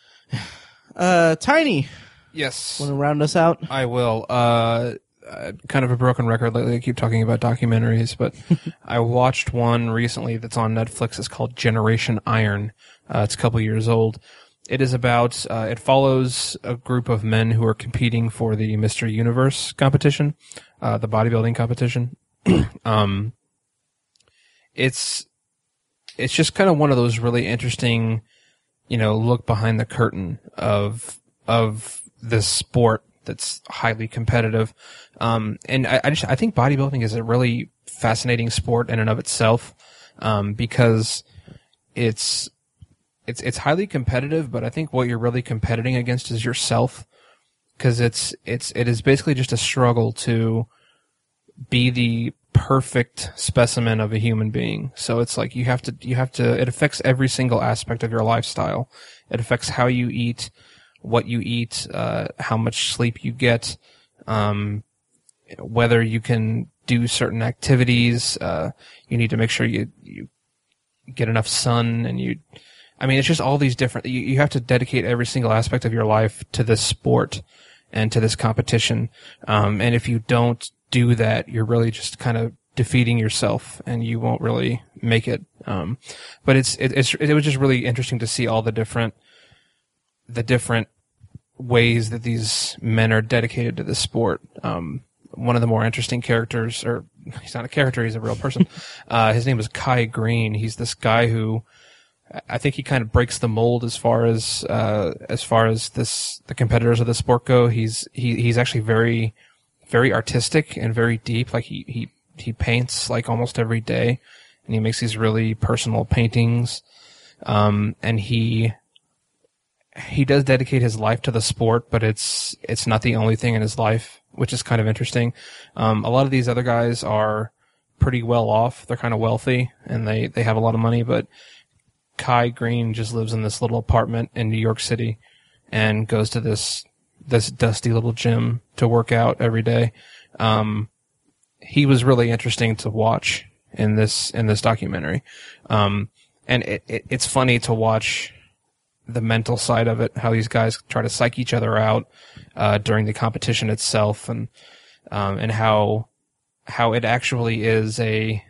Uh, Tiny, Yes. want to round us out? I will. Uh, uh, kind of a broken record lately. I keep talking about documentaries, but I watched one recently that's on Netflix. It's called Generation Iron. Uh, it's a couple years old. It is about. Uh, it follows a group of men who are competing for the Mr. Universe competition, uh, the bodybuilding competition. um, it's it's just kind of one of those really interesting, you know, look behind the curtain of of this sport that's highly competitive. Um, and I, I just I think bodybuilding is a really fascinating sport in and of itself, um, because it's it's it's highly competitive, but I think what you're really competing against is yourself, because it's it's it is basically just a struggle to be the perfect specimen of a human being. So it's like you have to you have to it affects every single aspect of your lifestyle. It affects how you eat, what you eat, uh, how much sleep you get, um, whether you can do certain activities. Uh, you need to make sure you you get enough sun and you. I mean, it's just all these different. You, you have to dedicate every single aspect of your life to this sport and to this competition. Um, and if you don't do that, you're really just kind of defeating yourself, and you won't really make it. Um, but it's it, it's it was just really interesting to see all the different the different ways that these men are dedicated to this sport. Um, one of the more interesting characters, or he's not a character, he's a real person. uh, his name is Kai Greene. He's this guy who I think he kind of breaks the mold as far as uh, as far as this the competitors of the sport go. He's he he's actually very very artistic and very deep. Like he he he paints like almost every day, and he makes these really personal paintings. Um, and he he does dedicate his life to the sport, but it's it's not the only thing in his life, which is kind of interesting. Um, a lot of these other guys are pretty well off. They're kind of wealthy and they they have a lot of money, but Kai Greene just lives in this little apartment in New York City and goes to this this dusty little gym to work out every day. Um, he was really interesting to watch in this in this documentary, um, and it, it, it's funny to watch the mental side of it, how these guys try to psych each other out uh, during the competition itself, and um, and how how it actually is a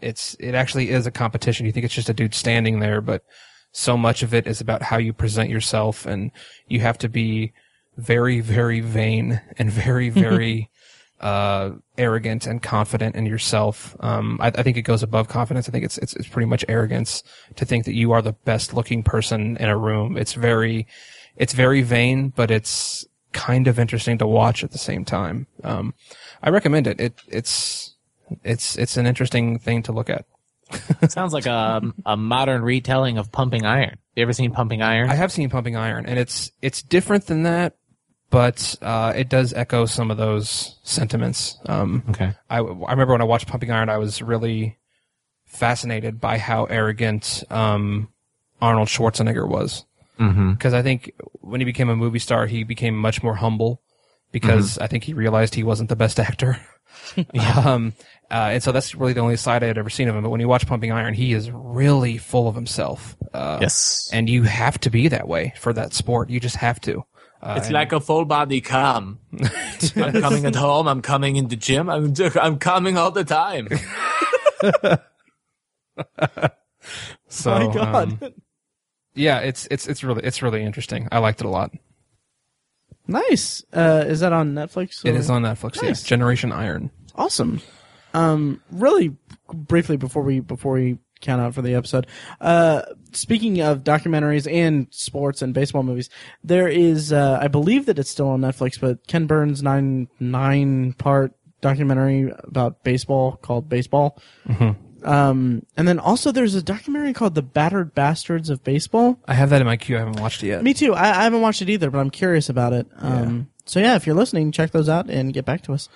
it's it actually is a competition. You think it's just a dude standing there, but so much of it is about how you present yourself, and you have to be very, very vain and very, very uh, arrogant and confident in yourself. Um, I, I think it goes above confidence. I think it's, it's it's pretty much arrogance to think that you are the best looking person in a room. It's very, it's very vain, but it's kind of interesting to watch at the same time. Um, I recommend it. It it's it's it's an interesting thing to look at. Sounds like a a modern retelling of Pumping Iron. You ever seen Pumping Iron? I have seen Pumping Iron, and it's it's different than that, but uh, it does echo some of those sentiments. Um, Okay. I, I remember when I watched Pumping Iron, I was really fascinated by how arrogant um, Arnold Schwarzenegger was. Mm-hmm. Because I think when he became a movie star, he became much more humble because I think he realized he wasn't the best actor. um, uh, and so that's really the only side I had ever seen of him. But when you watch Pumping Iron, he is really full of himself. Uh, Yes. And you have to be that way for that sport. You just have to. Uh, It's like a full body cam. I'm coming at home. I'm coming in the gym. I'm I'm coming all the time. so, My God. um, yeah, it's it's it's really it's really interesting. I liked it a lot. nice. Uh, is that on Netflix? It or- is on Netflix. Nice. Yes, Generation Iron. Awesome. Um, really briefly before we before we count out for the episode. Uh, speaking of documentaries and sports and baseball movies, there is uh, I believe that it's still on Netflix, but Ken Burns nine nine part documentary about baseball called Baseball. Um, and then also there's a documentary called The Battered Bastards of Baseball. I have that in my queue. I haven't watched it yet. Me too. I, I haven't watched it either, but I'm curious about it. Um, so yeah, if you're listening, check those out and get back to us.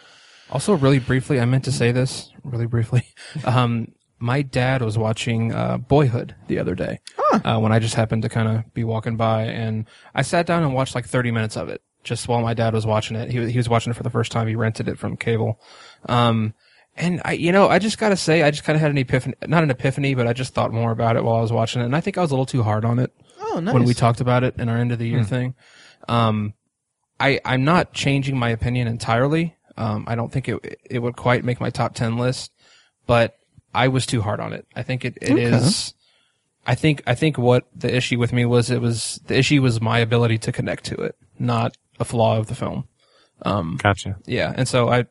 Also, really briefly, I meant to say this really briefly. Um, my dad was watching uh, Boyhood the other day uh, when I just happened to kind of be walking by, and I sat down and watched like 30 minutes of it just while my dad was watching it. He was, he was watching it for the first time. He rented it from cable. Um, and I, you know, I just gotta say, I just kind of had an epiphany, not an epiphany, but I just thought more about it while I was watching it. And I think I was a little too hard on it Oh, nice. when we talked about it in our end of the year thing. Um, I I'm not changing my opinion entirely. Um, I don't think it it would quite make my top ten list, but I was too hard on it. I think it, it is. I think I think what the issue with me was it was the issue was my ability to connect to it, not a flaw of the film. Um, Gotcha. Yeah, and so I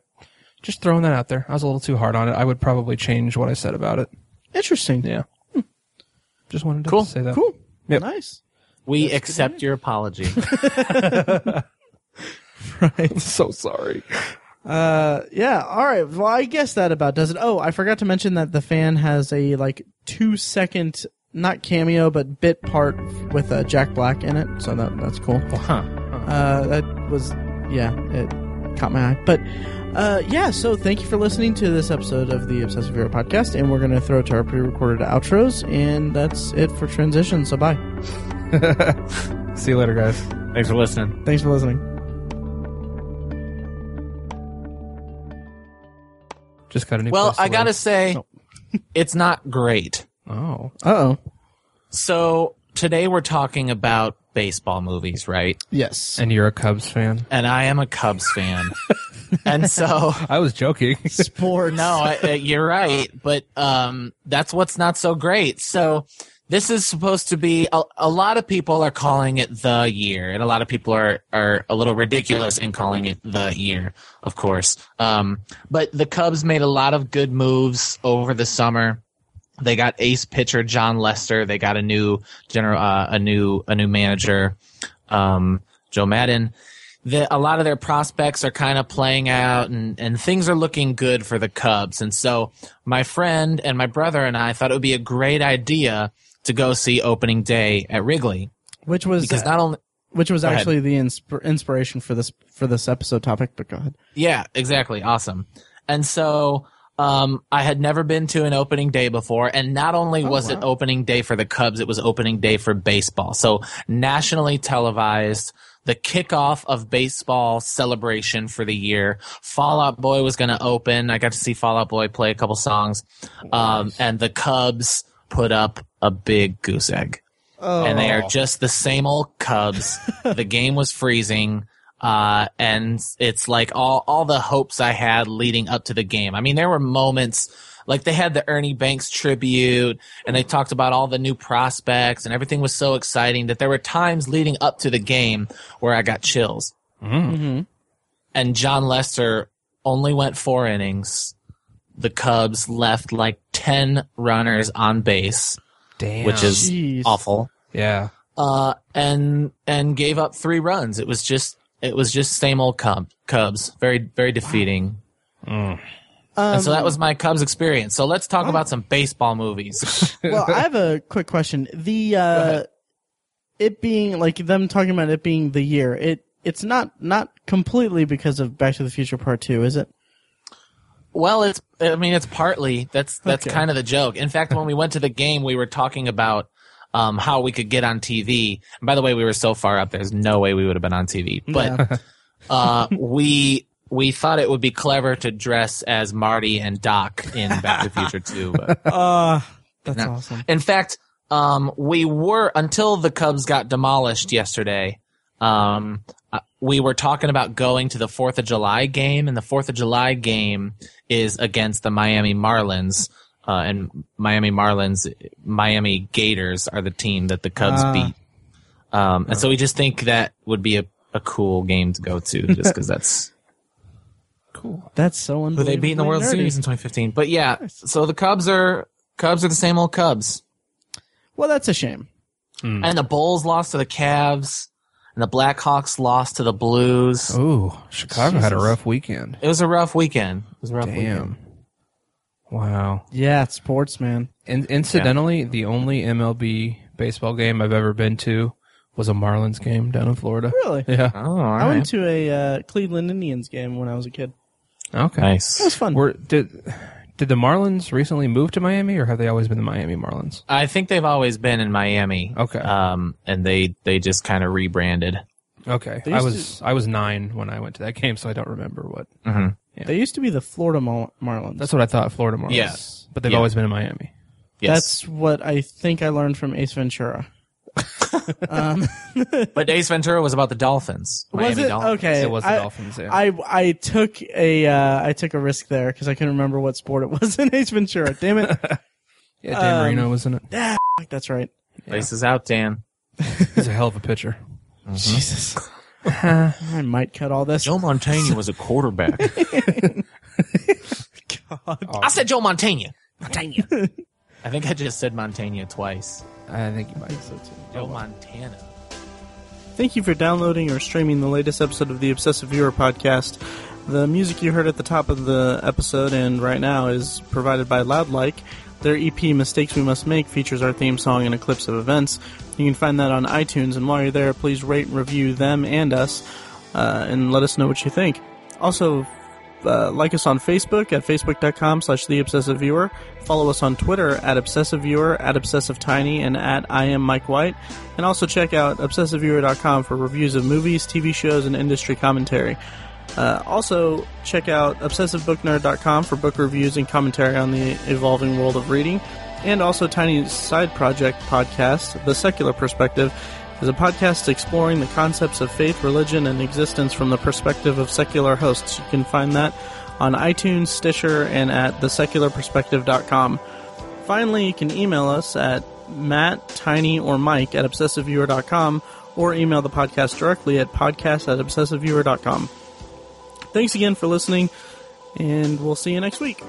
just throwing that out there. I was a little too hard on it. I would probably change what I said about it. Interesting. Yeah. Just wanted to Cool. say that. Cool. Yep. Nice. We accept your apology. Right. So sorry. Uh, yeah. All right. Well, I guess that about does it. Oh, I forgot to mention that the fan has a like two second, not cameo, but bit part with uh, Jack Black in it. So that that's cool. huh. Uh, that was, yeah, it caught my eye. But, uh, yeah, so thank you for listening to this episode of the Obsessive Viewer podcast. And we're going to throw it to our pre recorded outros. And that's it for transition. So bye. See you later, guys. Thanks for listening. Thanks for listening. Just got a new. Well, place to I gotta live. say, it's not great. Oh, Uh oh. So today we're talking about baseball movies, right? Yes. and you're a Cubs fan. And I am a Cubs fan. and so I was joking. Sports. no, I, uh, you're right, but um, that's what's not so great. So this is supposed to be a, a lot of people are calling it the year, and a lot of people are are a little ridiculous in calling it the year, of course. Um, but the Cubs made a lot of good moves over the summer. They got ace pitcher Jon Lester. They got a new general, uh, a new a new manager, um, Joe Maddon the, a lot of their prospects are kind of playing out and, and things are looking good for the Cubs. And so my friend and my brother and I thought it would be a great idea to go see opening day at Wrigley Which was, because not only, which was Go ahead. actually the insp- inspiration for this, for this episode topic, but go ahead. yeah, exactly. Awesome. And so, um, I had never been to an opening day before, and not only was it opening day for the Cubs, it was opening day for baseball. So nationally televised, the kickoff of baseball celebration for the year. Fall Out Boy was going to open. I got to see Fall Out Boy play a couple songs, um, and the Cubs put up a big goose egg and they are just the same old Cubs. the game was freezing. Uh, and it's like all, all the hopes I had leading up to the game. I mean, there were moments like they had the Ernie Banks tribute and they talked about all the new prospects and everything was so exciting that there were times leading up to the game where I got chills. Mm-hmm. And Jon Lester only went four innings. The Cubs left like 10 runners on base, Damn. which is Jeez. awful. yeah. uh, and and gave up three runs. It was just it was just same old Cub, Cubs. Very very defeating. Um, and so that was my Cubs experience. So let's talk about some baseball movies. well, I have a quick question. The uh, it being like them talking about it being the year. It it's not not completely because of Back to the Future Part Two, is it? Well, it's I mean it's partly that's that's Okay. kind of the joke. In fact, when we went to the game, we were talking about um, how we could get on TV. And by the way, we were so far up. There's no way we would have been on TV. But uh, we we thought it would be clever to dress as Marty and Doc in Back to the Future 2. But Uh that's No. awesome. in fact, um, we were until the Cubs got demolished yesterday. Um, uh, we were talking about going to the Fourth of July game, and the Fourth of July game is against the Miami Marlins. Uh, and Miami Marlins, Miami Gators are the team that the Cubs Ah. beat. Um, and so we just think that would be a, a cool game to go to, just because that's Cool. That's so who unbelievable. they beat in the World Series in 2015. But yeah, so the Cubs are Cubs are the same old Cubs. Well, that's a shame. And the Bulls lost to the Cavs, and the Blackhawks lost to the Blues. Ooh, Chicago had a rough weekend. It was a rough weekend. It was a rough Damn. weekend. Wow. Yeah, it's sports, man. And incidentally, the only MLB baseball game I've ever been to was a Marlins game down in Florida. Really? Yeah. Oh, all I right. went to a uh, Cleveland Indians game when I was a kid. Okay. Nice. It was nice. fun. Were did did the Marlins recently move to Miami, or have they always been the Miami Marlins? I think they've always been in Miami. Okay. Um, and they they just kind of rebranded. Okay. They I used was I was nine when I went to that game, so I don't remember what. Mm-hmm. They used to be the Florida Mar- Marlins. That's what I thought. Florida Marlins. Yeah. But they've Yeah. always been in Miami. Yes. That's what I think I learned from Ace Ventura. but Ace Ventura was about the Dolphins. Miami was it Dolphins. okay? It was the I, Dolphins. Yeah. I I took a uh, I took a risk there because I couldn't remember what sport it was in Ace Ventura. Damn it! yeah. Dan um, Marino was in it. Fuck, That's right. Places out, Dan. He's a hell of a pitcher. Jesus. I might cut all this. Joe Montana was a quarterback. God. I said Joe Montana. Montana. I think I just said Montana twice. I think you might. Joe Montana. Thank you for downloading or streaming the latest episode of the Obsessive Viewer podcast. The music you heard at the top of the episode and right now is provided by Loudlike. Their EP Mistakes We Must Make features our theme song and a clips of events. You can find that on iTunes, and while you're there, please rate and review them and us, uh, and let us know what you think. Also, uh, like us on Facebook at facebook.com slash the obsessive viewer. Follow us on Twitter at obsessive viewer, at obsessive tiny, and at I am Mike White. And also check out obsessiveviewer.com for reviews of movies, TV shows, and industry commentary. Uh, also, check out obsessivebooknerd.com for book reviews and commentary on the evolving world of reading. And also, Tiny's side project podcast, The Secular Perspective, is a podcast exploring the concepts of faith, religion, and existence from the perspective of secular hosts. You can find that on iTunes, Stitcher, and at thesecularperspective.com. Finally, you can email us at Matt, Tiny, or Mike at obsessiveviewer.com or email the podcast directly at podcast at obsessiveviewer.com. Thanks again for listening, and we'll see you next week.